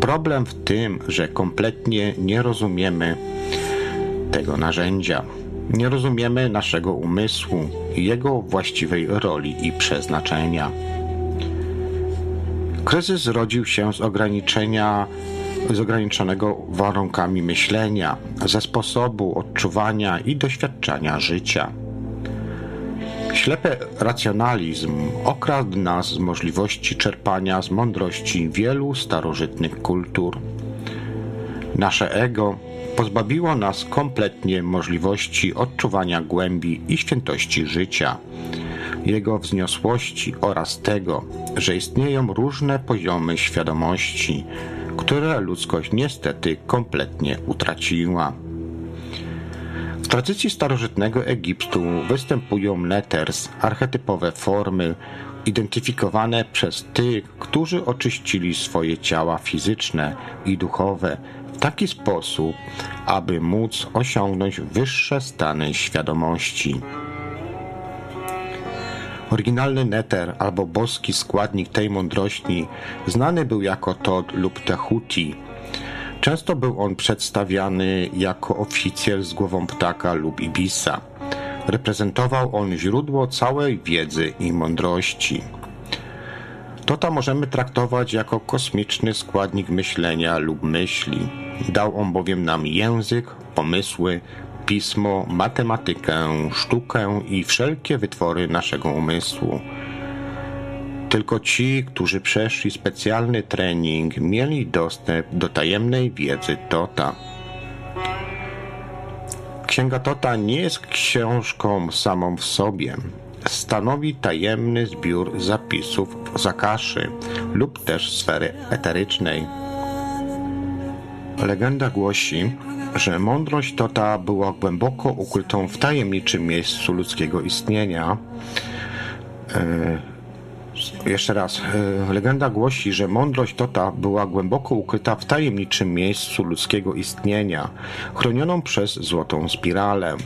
Problem w tym, że kompletnie nie rozumiemy tego narzędzia. Nie rozumiemy naszego umysłu, jego właściwej roli i przeznaczenia. Kryzys rodził się z ograniczenia z ograniczonego warunkami myślenia, ze sposobu odczuwania i doświadczania życia. Ślepy racjonalizm okradł nas z możliwości czerpania z mądrości wielu starożytnych kultur. Nasze ego pozbawiło nas kompletnie możliwości odczuwania głębi i świętości życia, jego wzniosłości oraz tego, że istnieją różne poziomy świadomości, które ludzkość niestety kompletnie utraciła. W tradycji starożytnego Egiptu występują letters, archetypowe formy, identyfikowane przez tych, którzy oczyścili swoje ciała fizyczne i duchowe w taki sposób, aby móc osiągnąć wyższe stany świadomości. Oryginalny neter albo boski składnik tej mądrości znany był jako Tod lub Tehuti. Często był on przedstawiany jako oficjel z głową ptaka lub ibisa. Reprezentował on źródło całej wiedzy i mądrości. Tota możemy traktować jako kosmiczny składnik myślenia lub myśli. Dał on bowiem nam język, pomysły, pismo, matematykę, sztukę i wszelkie wytwory naszego umysłu. Tylko ci, którzy przeszli specjalny trening, mieli dostęp do tajemnej wiedzy Tota. Księga Tota nie jest książką samą w sobie. Stanowi tajemny zbiór zapisów z Akaszy lub też sfery eterycznej. Legenda głosi, że mądrość to ta była głęboko ukrytą w tajemniczym miejscu ludzkiego istnienia. E, jeszcze raz, e, legenda głosi, że mądrość Tota była głęboko ukryta w tajemniczym miejscu ludzkiego istnienia, chronioną przez złotą spiralę.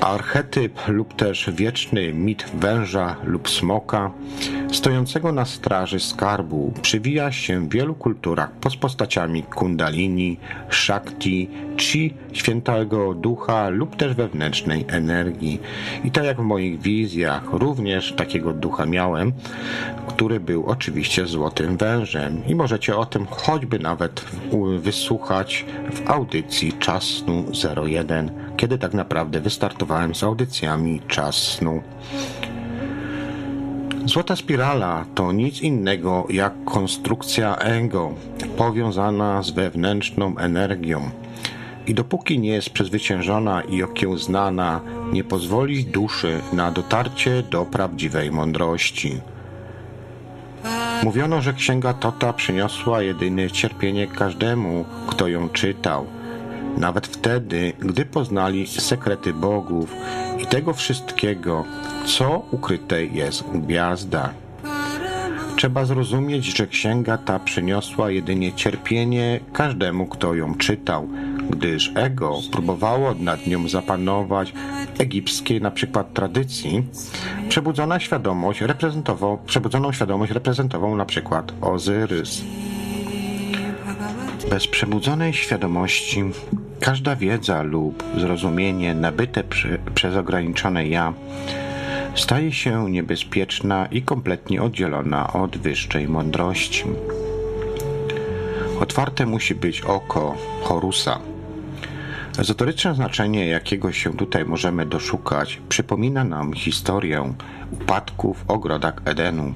Archetyp lub też wieczny mit węża lub smoka, stojącego na straży skarbu, przywija się w wielu kulturach pod postaciami kundalini, shakti, chi, świętego ducha lub też wewnętrznej energii. I tak jak w moich wizjach, również takiego ducha miałem, który był oczywiście złotym wężem. I możecie o tym choćby nawet wysłuchać w audycji Czas Snu 01, kiedy tak naprawdę wystartowałem z audycjami Czas Snu. Złota spirala to nic innego jak konstrukcja ego, powiązana z wewnętrzną energią. I dopóki nie jest przezwyciężona i okiełznana, nie pozwoli duszy na dotarcie do prawdziwej mądrości. Mówiono, że księga Tota przyniosła jedyne cierpienie każdemu, kto ją czytał. nawet wtedy, gdy poznali sekrety bogów i tego wszystkiego, co ukryte jest w gwiazdach. Trzeba zrozumieć, że księga ta przyniosła jedynie cierpienie każdemu, kto ją czytał, gdyż ego próbowało nad nią zapanować w egipskiej na przykład tradycji. Przebudzona świadomość reprezentował, przebudzoną świadomość reprezentował na przykład Ozyrys. Bez przebudzonej świadomości każda wiedza lub zrozumienie nabyte przy, przez ograniczone ja staje się niebezpieczna i kompletnie oddzielona od wyższej mądrości. Otwarte musi być oko Horusa. Ezoteryczne znaczenie, jakiego się tutaj możemy doszukać, przypomina nam historię upadku w ogrodach Edenu.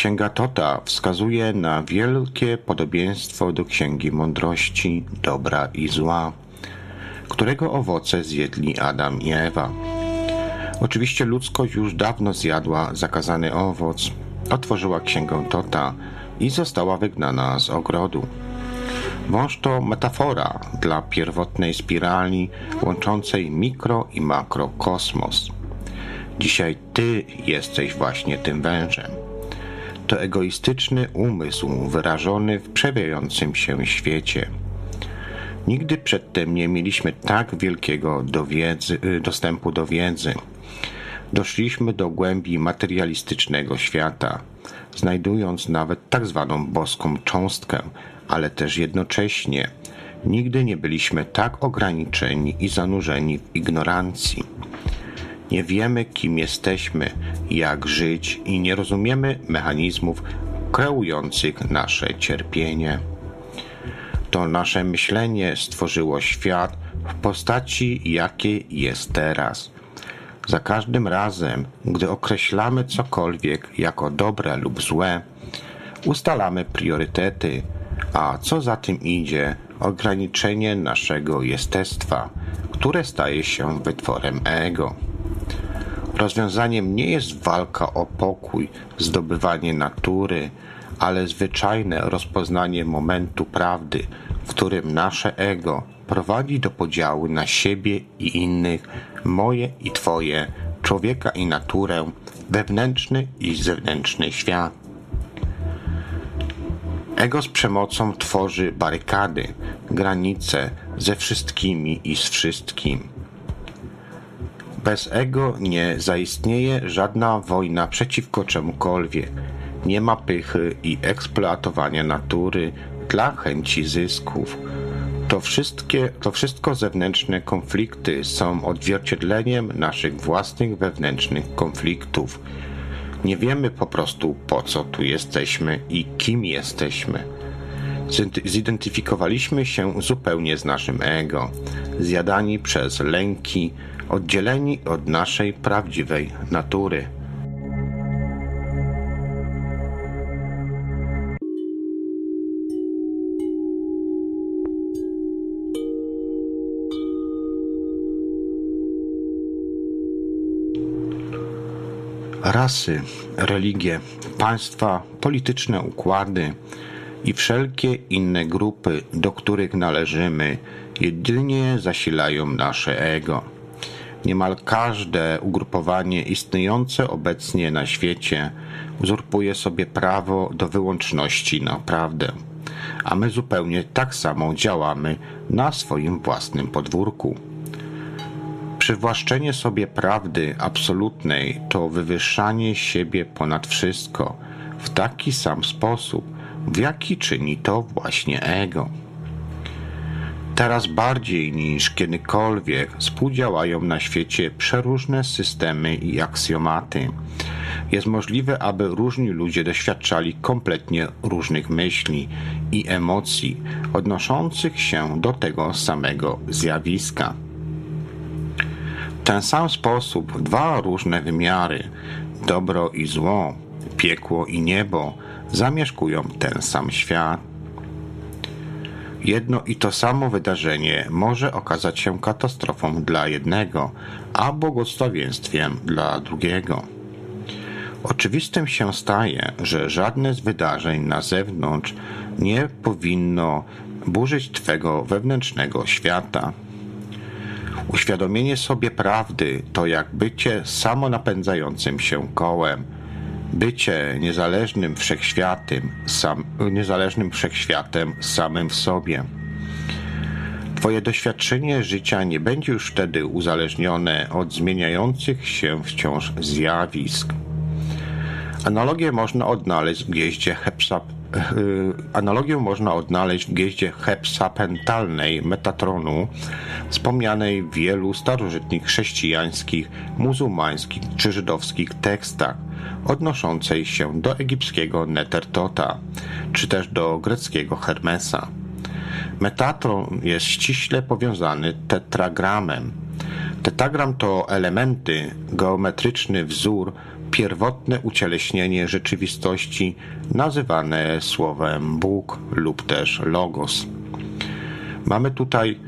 Księga Tota wskazuje na wielkie podobieństwo do Księgi Mądrości, Dobra i Zła, którego owoce zjedli Adam i Ewa. Oczywiście ludzkość już dawno zjadła zakazany owoc, otworzyła księgę Tota i została wygnana z ogrodu. Wąż to metafora dla pierwotnej spirali łączącej mikro i makrokosmos. Dzisiaj ty jesteś właśnie tym wężem. To egoistyczny umysł wyrażony w przewijającym się świecie. Nigdy przedtem nie mieliśmy tak wielkiego do wiedzy, dostępu do wiedzy doszliśmy do głębi materialistycznego świata, znajdując nawet tak zwaną boską cząstkę, ale też jednocześnie nigdy nie byliśmy tak ograniczeni i zanurzeni w ignorancji. Nie wiemy, kim jesteśmy, jak żyć i nie rozumiemy mechanizmów kreujących nasze cierpienie. To nasze myślenie stworzyło świat w postaci, jakiej jest teraz. Za każdym razem, gdy określamy cokolwiek jako dobre lub złe, ustalamy priorytety, a co za tym idzie, ograniczenie naszego jestestwa, które staje się wytworem ego. Rozwiązaniem nie jest walka o pokój, zdobywanie natury, ale zwyczajne rozpoznanie momentu prawdy, w którym nasze ego prowadzi do podziału na siebie i innych, moje i Twoje, człowieka i naturę, wewnętrzny i zewnętrzny świat. Ego z przemocą tworzy barykady, granice ze wszystkimi i z wszystkim. Bez ego nie zaistnieje żadna wojna przeciwko czemukolwiek. Nie ma pychy i eksploatowania natury dla chęci zysków to, wszystkie, to wszystko zewnętrzne konflikty są odzwierciedleniem naszych własnych wewnętrznych konfliktów. Nie wiemy po prostu po co tu jesteśmy i kim jesteśmy. Zidentyfikowaliśmy się zupełnie z naszym ego, zjadani przez lęki, oddzieleni od naszej prawdziwej natury. rasy, religie, państwa, polityczne układy i wszelkie inne grupy, do których należymy, jedynie zasilają nasze ego. Niemal każde ugrupowanie istniejące obecnie na świecie uzurpuje sobie prawo do wyłączności na prawdę, a my zupełnie tak samo działamy na swoim własnym podwórku. Przywłaszczenie sobie prawdy absolutnej to wywyższanie siebie ponad wszystko w taki sam sposób, w jaki czyni to właśnie ego. Teraz bardziej niż kiedykolwiek współdziałają na świecie przeróżne systemy i aksjomaty. Jest możliwe, aby różni ludzie doświadczali kompletnie różnych myśli i emocji odnoszących się do tego samego zjawiska ten sam sposób dwa różne wymiary, dobro i zło, piekło i niebo, zamieszkują ten sam świat. Jedno i to samo wydarzenie może okazać się katastrofą dla jednego, a błogosławieństwem dla drugiego. Oczywistym się staje, że żadne z wydarzeń na zewnątrz nie powinno burzyć Twego wewnętrznego świata. Uświadomienie sobie prawdy to jak bycie samonapędzającym się kołem, bycie niezależnym wszechświatem, sam, niezależnym wszechświatem samym w sobie. Twoje doświadczenie życia nie będzie już wtedy uzależnione od zmieniających się wciąż zjawisk. Analogię można odnaleźć w gwieździe hepsap y, Analogię można odnaleźć w gwieździe hepsapentalnej Metatronu, wspomnianej w wielu starożytnych chrześcijańskich, muzułmańskich czy żydowskich tekstach, odnoszącej się do egipskiego Netertota, czy też do greckiego Hermesa. Metatron jest ściśle powiązany tetragramem. Tetragram to elementy, geometryczny wzór, pierwotne ucieleśnienie rzeczywistości nazywane słowem Bóg lub też Logos. Mamy tutaj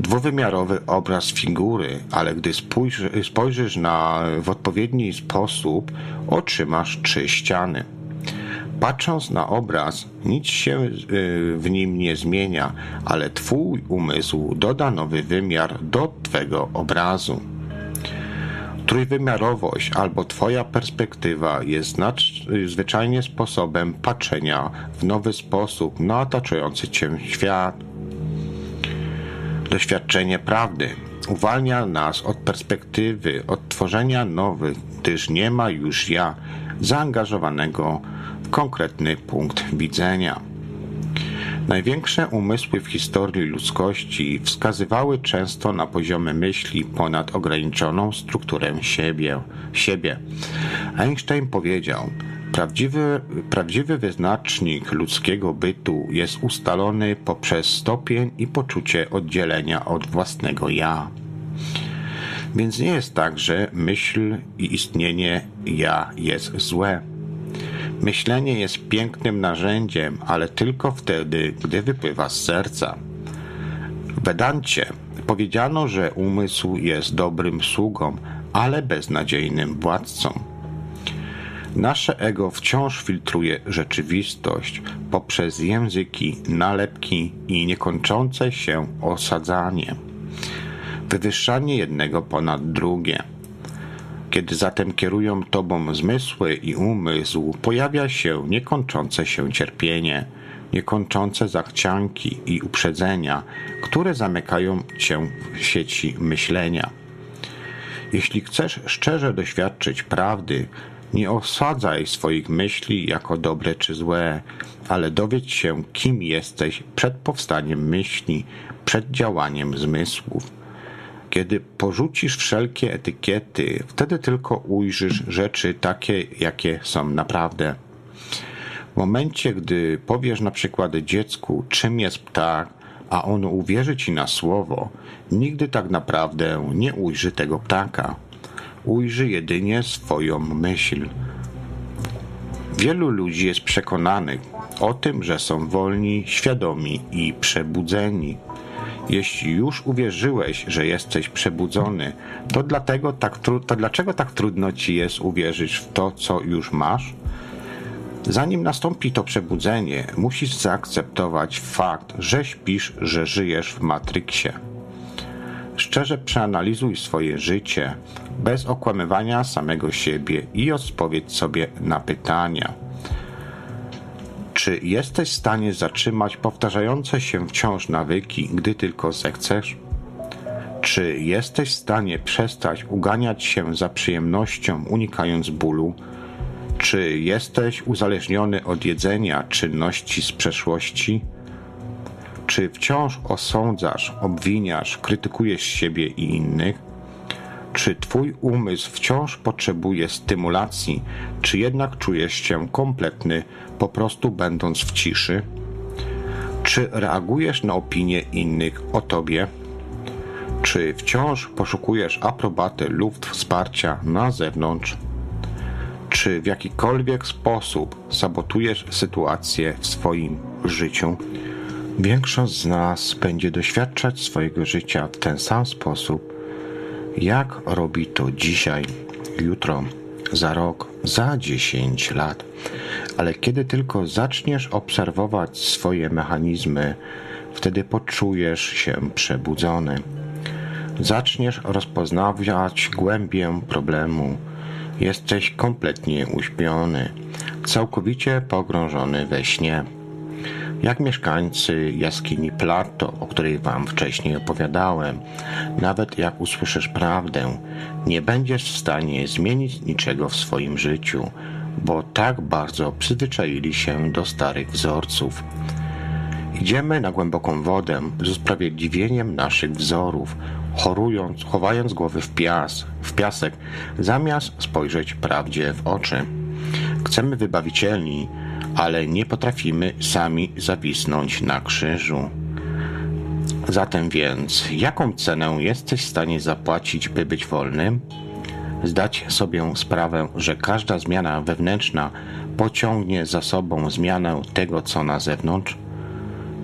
dwuwymiarowy obraz figury, ale gdy spojrzysz, spojrzysz na w odpowiedni sposób, otrzymasz trzy ściany. Patrząc na obraz, nic się y, w nim nie zmienia, ale Twój umysł doda nowy wymiar do Twego obrazu. Trójwymiarowość albo Twoja perspektywa jest zwyczajnie sposobem patrzenia w nowy sposób na otaczający Cię świat. Doświadczenie prawdy uwalnia nas od perspektywy, od tworzenia nowych, gdyż nie ma już ja zaangażowanego konkretny punkt widzenia. Największe umysły w historii ludzkości wskazywały często na poziomie myśli ponad ograniczoną strukturę siebie. siebie. Einstein powiedział, Prawdziwy, prawdziwy wyznacznik ludzkiego bytu jest ustalony poprzez stopień i poczucie oddzielenia od własnego ja. Więc nie jest tak, że myśl i istnienie ja jest złe. Myślenie jest pięknym narzędziem, ale tylko wtedy, gdy wypływa z serca. W Vedancie powiedziano, że umysł jest dobrym sługą, ale beznadziejnym władcą. Nasze ego wciąż filtruje rzeczywistość poprzez języki, nalepki i niekończące się osadzanie. Wywyższanie jednego ponad drugie. Kiedy zatem kierują tobą zmysły i umysł, pojawia się niekończące się cierpienie, niekończące zachcianki i uprzedzenia, które zamykają cię w sieci myślenia. Jeśli chcesz szczerze doświadczyć prawdy, nie osadzaj swoich myśli jako dobre czy złe, ale dowiedz się, kim jesteś przed powstaniem myśli, przed działaniem zmysłów. Kiedy porzucisz wszelkie etykiety, wtedy tylko ujrzysz rzeczy takie, jakie są naprawdę. W momencie, gdy powiesz na przykład dziecku, czym jest ptak, a ono uwierzy ci na słowo, nigdy tak naprawdę nie ujrzy tego ptaka. Ujrzy jedynie swoją myśl. Wielu ludzi jest przekonanych o tym, że są wolni, świadomi i przebudzeni. Jeśli już uwierzyłeś, że jesteś przebudzony, to, dlatego tak to dlaczego tak trudno ci jest uwierzyć w to, co już masz? Zanim nastąpi to przebudzenie, musisz zaakceptować fakt, że śpisz, że żyjesz w Matrixie. Szczerze przeanalizuj swoje życie, bez okłamywania samego siebie i odpowiedz sobie na pytania. Czy jesteś w stanie zatrzymać powtarzające się wciąż nawyki, gdy tylko zechcesz? Czy jesteś w stanie przestać uganiać się za przyjemnością, unikając bólu? Czy jesteś uzależniony od jedzenia czynności z przeszłości? Czy wciąż osądzasz, obwiniasz, krytykujesz siebie i innych? Czy Twój umysł wciąż potrzebuje stymulacji, czy jednak czujesz się kompletny, po prostu będąc w ciszy? Czy reagujesz na opinie innych o Tobie? Czy wciąż poszukujesz aprobaty lub wsparcia na zewnątrz? Czy w jakikolwiek sposób sabotujesz sytuację w swoim życiu? Większość z nas będzie doświadczać swojego życia w ten sam sposób, jak robi to dzisiaj, jutro, za rok, za 10 lat. Ale kiedy tylko zaczniesz obserwować swoje mechanizmy, Wtedy poczujesz się przebudzony. Zaczniesz rozpoznawać głębię problemu. Jesteś kompletnie uśpiony, całkowicie pogrążony we śnie. Jak mieszkańcy jaskini Plato, o której wam wcześniej opowiadałem, nawet jak usłyszysz prawdę, nie będziesz w stanie zmienić niczego w swoim życiu, bo tak bardzo przyzwyczaili się do starych wzorców. Idziemy na głęboką wodę z usprawiedliwieniem naszych wzorów, chorując, chowając głowy w, pias, w piasek, zamiast spojrzeć prawdzie w oczy. Chcemy wybawicielni, ale nie potrafimy sami zawisnąć na krzyżu. Zatem więc, jaką cenę jesteś w stanie zapłacić, by być wolnym? Zdać sobie sprawę, że każda zmiana wewnętrzna pociągnie za sobą zmianę tego, co na zewnątrz?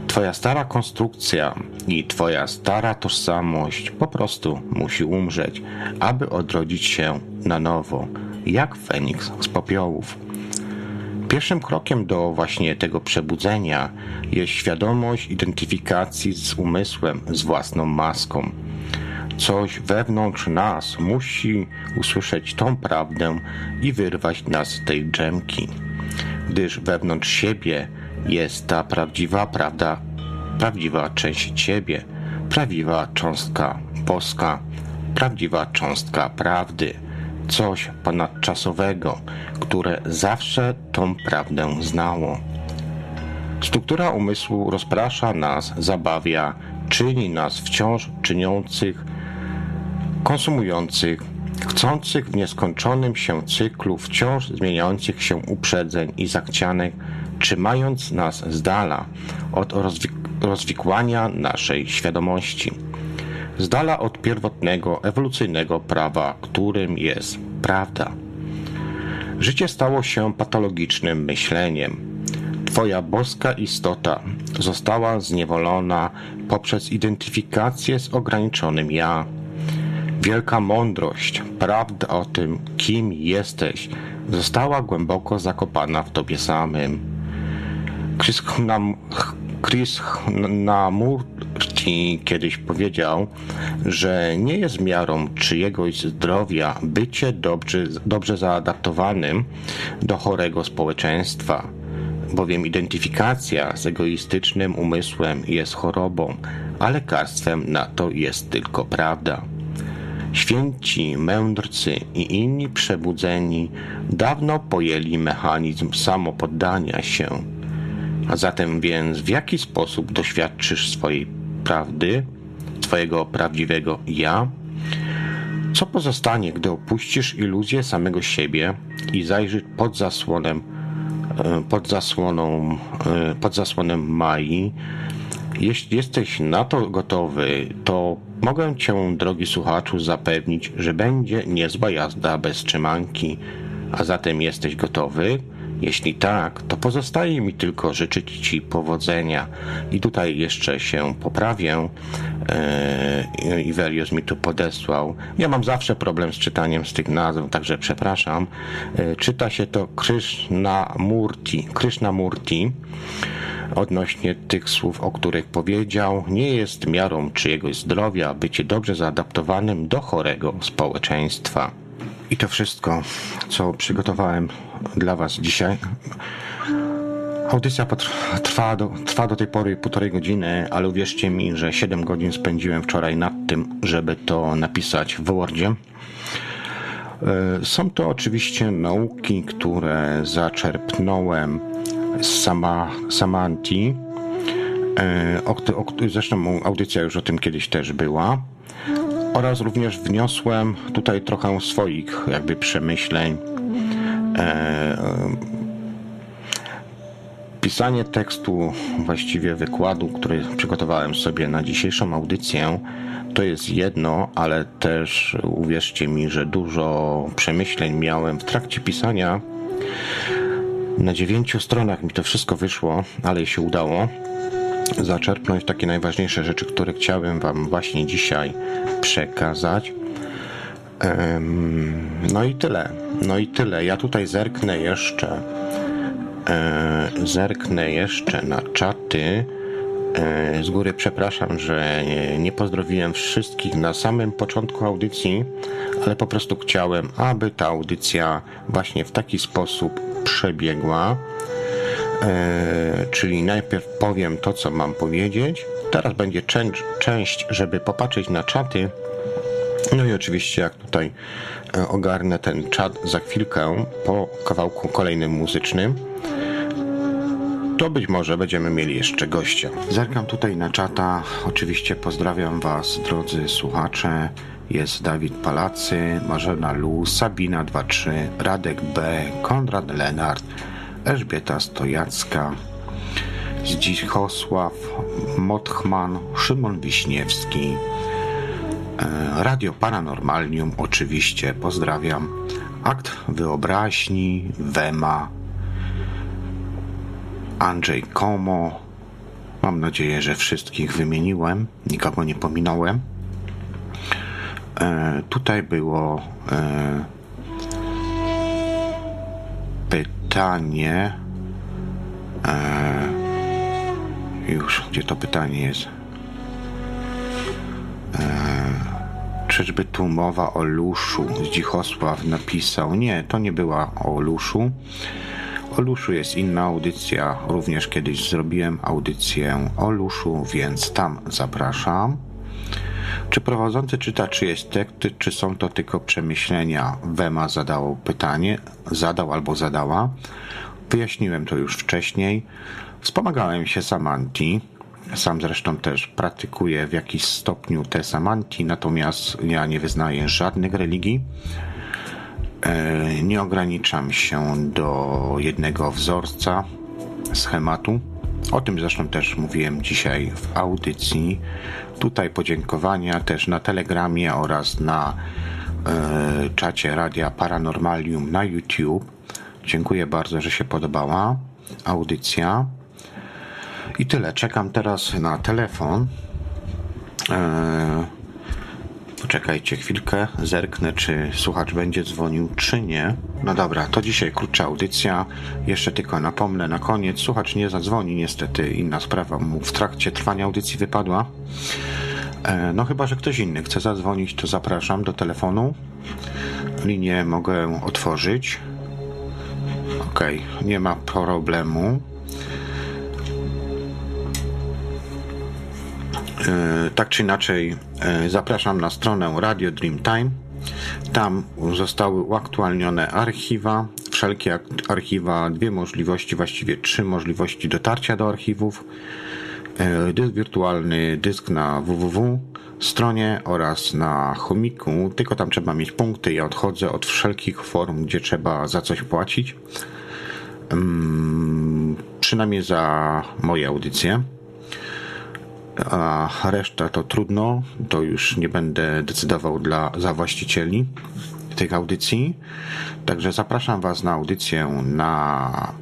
Twoja stara konstrukcja i Twoja stara tożsamość po prostu musi umrzeć, aby odrodzić się na nowo, jak Feniks z popiołów. Pierwszym krokiem do właśnie tego przebudzenia jest świadomość identyfikacji z umysłem, z własną maską. Coś wewnątrz nas musi usłyszeć tą prawdę i wyrwać nas z tej drzemki, gdyż wewnątrz siebie jest ta prawdziwa prawda, prawdziwa część ciebie, prawdziwa cząstka boska, prawdziwa cząstka prawdy, coś ponadczasowego, które zawsze tą prawdę znało. Struktura umysłu rozprasza nas, zabawia, czyni nas wciąż czyniących, konsumujących, chcących w nieskończonym się cyklu wciąż zmieniających się uprzedzeń i zachcianek, trzymając nas z dala od rozwikłania naszej świadomości, z dala od pierwotnego, ewolucyjnego prawa, którym jest prawda. Życie stało się patologicznym myśleniem. Twoja boska istota została zniewolona poprzez identyfikację z ograniczonym ja. Wielka mądrość, prawda o tym, kim jesteś, została głęboko zakopana w tobie samym. Chris Namurti kiedyś powiedział, że nie jest miarą czyjegoś zdrowia bycie dobrze, dobrze zaadaptowanym do chorego społeczeństwa, bowiem identyfikacja z egoistycznym umysłem jest chorobą, a lekarstwem na to jest tylko prawda. Święci, mędrcy i inni przebudzeni dawno pojęli mechanizm samopoddania się. A zatem więc w jaki sposób doświadczysz swojej prawdy, twojego prawdziwego ja? Co pozostanie, gdy opuścisz iluzję samego siebie i zajrzysz pod zasłonem, e, pod zasłoną, e, pod zasłonem Mai? Jeśli jesteś na to gotowy, to mogę cię, drogi słuchaczu, zapewnić, że będzie niezła jazda bez trzymanki. A zatem jesteś gotowy? Jeśli tak, to pozostaje mi tylko życzyć Ci powodzenia. I tutaj jeszcze się poprawię. Eee, Ivelios mi tu podesłał. Ja mam zawsze problem z czytaniem z tych nazw, także przepraszam. Eee, czyta się to Krishnamurti. Krishnamurti odnośnie tych słów, o których powiedział, nie jest miarą czyjegoś zdrowia bycie dobrze zaadaptowanym do chorego społeczeństwa. I to wszystko, co przygotowałem dla Was dzisiaj. Audycja trwa do, trwa do tej pory półtorej godziny, ale uwierzcie mi, że 7 godzin spędziłem wczoraj nad tym, żeby to napisać w Wordzie. E, są to oczywiście nauki, które zaczerpnąłem z sama, Samanti. E, o, o, zresztą audycja już o tym kiedyś też była oraz również wniosłem tutaj trochę swoich jakby przemyśleń. E, e, pisanie tekstu, właściwie wykładu, który przygotowałem sobie na dzisiejszą audycję, to jest jedno, ale też uwierzcie mi, że dużo przemyśleń miałem w trakcie pisania. Na dziewięciu stronach mi to wszystko wyszło, ale się udało zaczerpnąć takie najważniejsze rzeczy, które chciałem Wam właśnie dzisiaj przekazać. No i tyle. No i tyle. Ja tutaj zerknę jeszcze. E, zerknę jeszcze na czaty. E, z góry przepraszam, że nie pozdrowiłem wszystkich na samym początku audycji, ale po prostu chciałem, aby ta audycja właśnie w taki sposób przebiegła. E, czyli najpierw powiem to, co mam powiedzieć. Teraz będzie część, żeby popatrzeć na czaty. No i oczywiście, jak tutaj e, ogarnę ten czat za chwilkę po kawałku kolejnym muzycznym to być może będziemy mieli jeszcze gościa. Zerkam tutaj na czata. Oczywiście pozdrawiam Was, drodzy słuchacze. Jest Dawid Palacy, Marzena Lu, Sabina 23, Radek B, Konrad Lenart, Elżbieta Stojacka, Zdzichosław Motchman, Szymon Wiśniewski, Radio Paranormalium oczywiście, pozdrawiam. Akt Wyobraźni, Wema, Andrzej Komo. Mam nadzieję, że wszystkich wymieniłem, nikogo nie pominąłem. E, tutaj było e, pytanie. E, już, gdzie to pytanie jest? E, czyżby tu mowa o Luszu? Zdzichosław napisał. Nie, to nie była o Luszu. O Luszu jest inna audycja. Również kiedyś zrobiłem audycję o Luszu, więc tam zapraszam. Czy prowadzący czyta czyjeś teksty, czy są to tylko przemyślenia? Wema zadał pytanie, zadał albo zadała. Wyjaśniłem to już wcześniej. Wspomagałem się Samanti. Sam zresztą też praktykuję w jakiś stopniu te Samanti, natomiast ja nie wyznaję żadnych religii. E, nie ograniczam się do jednego wzorca, schematu. O tym zresztą też mówiłem dzisiaj w audycji. Tutaj podziękowania też na Telegramie oraz na e, czacie Radia Paranormalium na YouTube. Dziękuję bardzo, że się podobała audycja. I tyle. Czekam teraz na telefon. E, Poczekajcie chwilkę, zerknę, czy słuchacz będzie dzwonił, czy nie. No dobra, to dzisiaj krótsza audycja. Jeszcze tylko napomnę na koniec. Słuchacz nie zadzwoni, niestety inna sprawa mu w trakcie trwania audycji wypadła. E, no chyba, że ktoś inny chce zadzwonić, to zapraszam do telefonu. Linię mogę otworzyć. Ok, nie ma problemu. Tak czy inaczej, e, zapraszam na stronę Radio Dreamtime. Tam zostały uaktualnione archiwa, wszelkie archiwa, dwie możliwości, właściwie trzy możliwości dotarcia do archiwów. E, dysk wirtualny, dysk na www stronie oraz na chomiku, tylko tam trzeba mieć punkty. Ja odchodzę od wszelkich form, gdzie trzeba za coś płacić. Mm, przynajmniej za moje audycje a reszta to trudno, to już nie będę decydował dla, za właścicieli tych audycji. Także zapraszam Was na audycję na,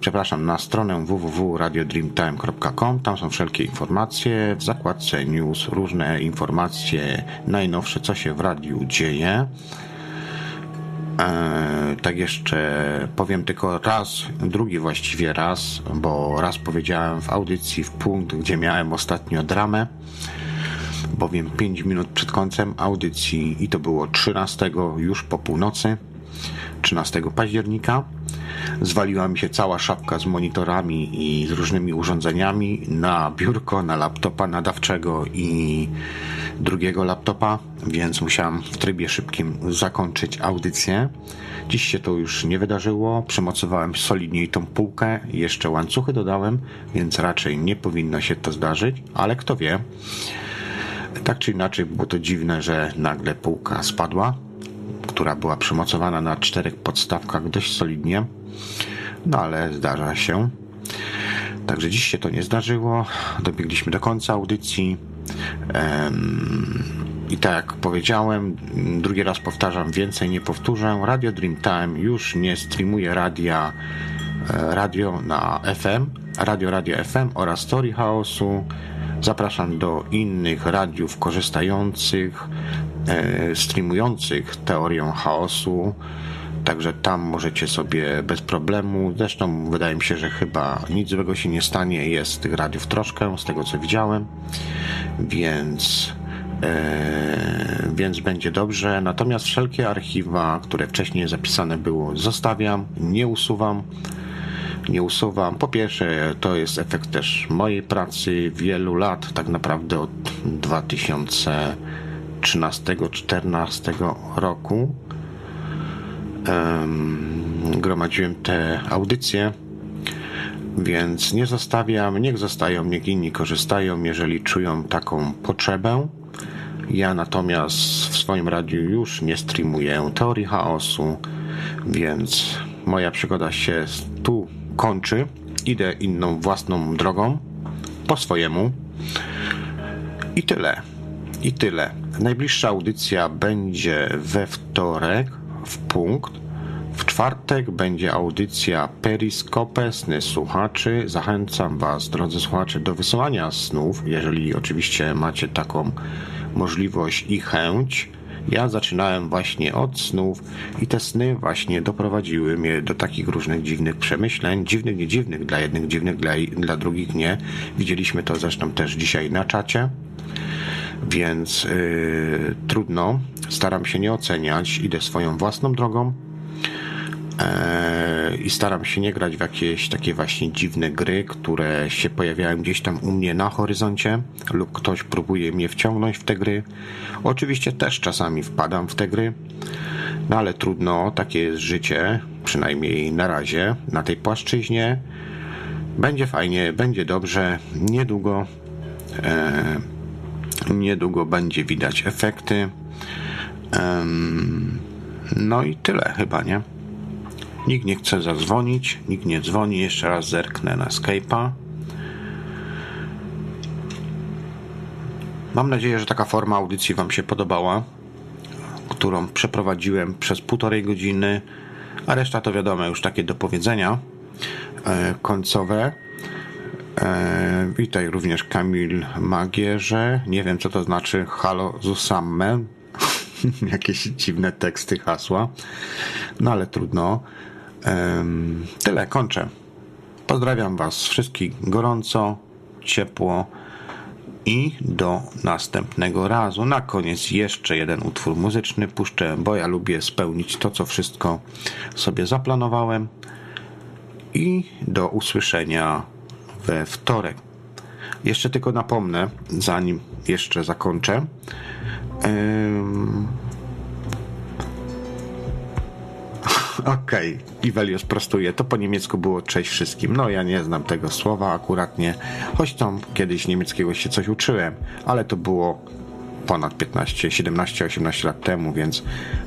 przepraszam, na stronę www.radiodreamtime.com. Tam są wszelkie informacje. W zakładce news różne informacje najnowsze, co się w radiu dzieje. E, tak jeszcze powiem tylko raz, drugi właściwie raz, bo raz powiedziałem w audycji w punkt, gdzie miałem ostatnio dramę, bowiem 5 minut przed końcem audycji i to było 13 już po północy, 13 października. Zwaliła mi się cała szapka z monitorami i z różnymi urządzeniami na biurko, na laptopa nadawczego i drugiego laptopa, więc musiałem w trybie szybkim zakończyć audycję. Dziś się to już nie wydarzyło. Przemocowałem solidniej tą półkę, jeszcze łańcuchy dodałem, więc raczej nie powinno się to zdarzyć, ale kto wie. Tak czy inaczej było to dziwne, że nagle półka spadła, która była przymocowana na czterech podstawkach dość solidnie. No ale zdarza się. Także dziś się to nie zdarzyło. Dobiegliśmy do końca audycji. I tak jak powiedziałem, drugi raz powtarzam, więcej nie powtórzę. Radio Dreamtime już nie streamuje radia e, radio na FM, radio radio FM oraz Story House'u. Zapraszam do innych radiów korzystających, e, streamujących teorią chaosu Także tam możecie sobie bez problemu. Zresztą wydaje mi się, że chyba nic złego się nie stanie. Jest tych radiów troszkę, z tego co widziałem. Więc E, więc będzie dobrze. Natomiast wszelkie archiwa, które wcześniej zapisane było, zostawiam, nie usuwam. Nie usuwam. Po pierwsze, to jest efekt też mojej pracy wielu lat, tak naprawdę od 2013-2014 roku. Gromadziłem te audycje, więc nie zostawiam, niech zostają, niech inni korzystają, jeżeli czują taką potrzebę. Ja natomiast w swoim radiu już nie streamuję teorii chaosu, więc moja przygoda się tu kończy. Idę inną własną drogą, po swojemu. I tyle. I tyle. Najbliższa audycja będzie we wtorek w punkt. W czwartek będzie audycja Periskope Sny Słuchaczy. Zachęcam Was, drodzy słuchacze, do wysyłania snów, jeżeli oczywiście macie taką możliwość i chęć. Ja zaczynałem właśnie od snów i te sny właśnie doprowadziły mnie do takich różnych dziwnych przemyśleń. Dziwnych, nie dziwnych, dla jednych dziwnych, dla, dla drugich nie. Widzieliśmy to zresztą też dzisiaj na czacie. Więc yy, trudno, staram się nie oceniać, idę swoją własną drogą. E, i staram się nie grać w jakieś takie właśnie dziwne gry, które się pojawiają gdzieś tam u mnie na horyzoncie lub ktoś próbuje mnie wciągnąć w te gry. Oczywiście też czasami wpadam w te gry, no ale trudno, takie jest życie, przynajmniej na razie, na tej płaszczyźnie. Będzie fajnie, będzie dobrze, niedługo, e, niedługo będzie widać efekty. no i tyle chyba, nie? Nikt nie chce zadzwonić, nikt nie dzwoni. Jeszcze raz zerknę na Skype'a. Mam nadzieję, że taka forma audycji Wam się podobała, którą przeprowadziłem przez półtorej godziny, a reszta to wiadomo, już takie dopowiedzenia e, końcowe. E, witaj również Kamil Magierze. Nie wiem, co to znaczy halo zusamme. Jakieś dziwne teksty, hasła. No ale trudno. Tyle, kończę. Pozdrawiam Was wszystkich gorąco, ciepło i do następnego razu. Na koniec jeszcze jeden utwór muzyczny puszczę, bo ja lubię spełnić to, co wszystko sobie zaplanowałem. I do usłyszenia wtorek. Jeszcze tylko napomnę, zanim jeszcze zakończę. Okej, okay. Ivelios prostuje. To po niemiecku było cześć wszystkim. No ja nie znam tego słowa akuratnie, choć tam kiedyś niemieckiego się coś uczyłem, ale to było ponad 15, 17, 18 lat temu, więc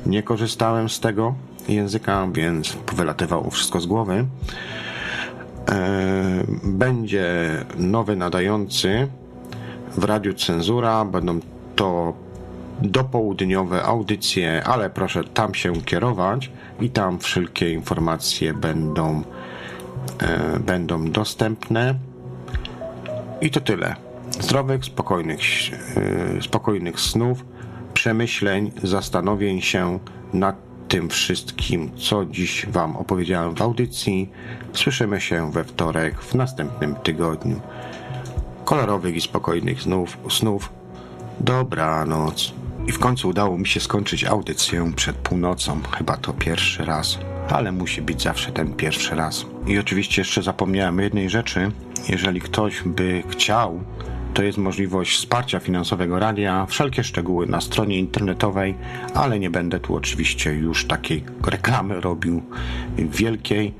nie korzystałem z tego języka, więc wylatywało wszystko z głowy. E, będzie nowy nadający w Radiu Cenzura. Będą to dopołudniowe audycje, ale proszę tam się kierować i tam wszelkie informacje będą, e, będą dostępne. I to tyle. Zdrowych, spokojnych, e, spokojnych snów, przemyśleń, zastanowień się nad tym wszystkim, co dziś Wam opowiedziałem w audycji. Słyszymy się we wtorek w następnym tygodniu. Kolorowych i spokojnych snów. snów. Dobranoc. I w końcu udało mi się skończyć audycję przed północą. Chyba to pierwszy raz. Ale musi być zawsze ten pierwszy raz. I oczywiście jeszcze zapomniałem jednej rzeczy. Jeżeli ktoś by chciał, to jest możliwość wsparcia finansowego radia. Wszelkie szczegóły na stronie internetowej, ale nie będę tu oczywiście już takiej reklamy robił wielkiej.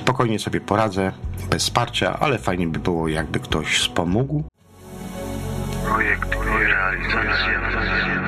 Spokojnie sobie poradzę, bez wsparcia, ale fajnie by było, jakby ktoś wspomógł. Projekt i realizacja.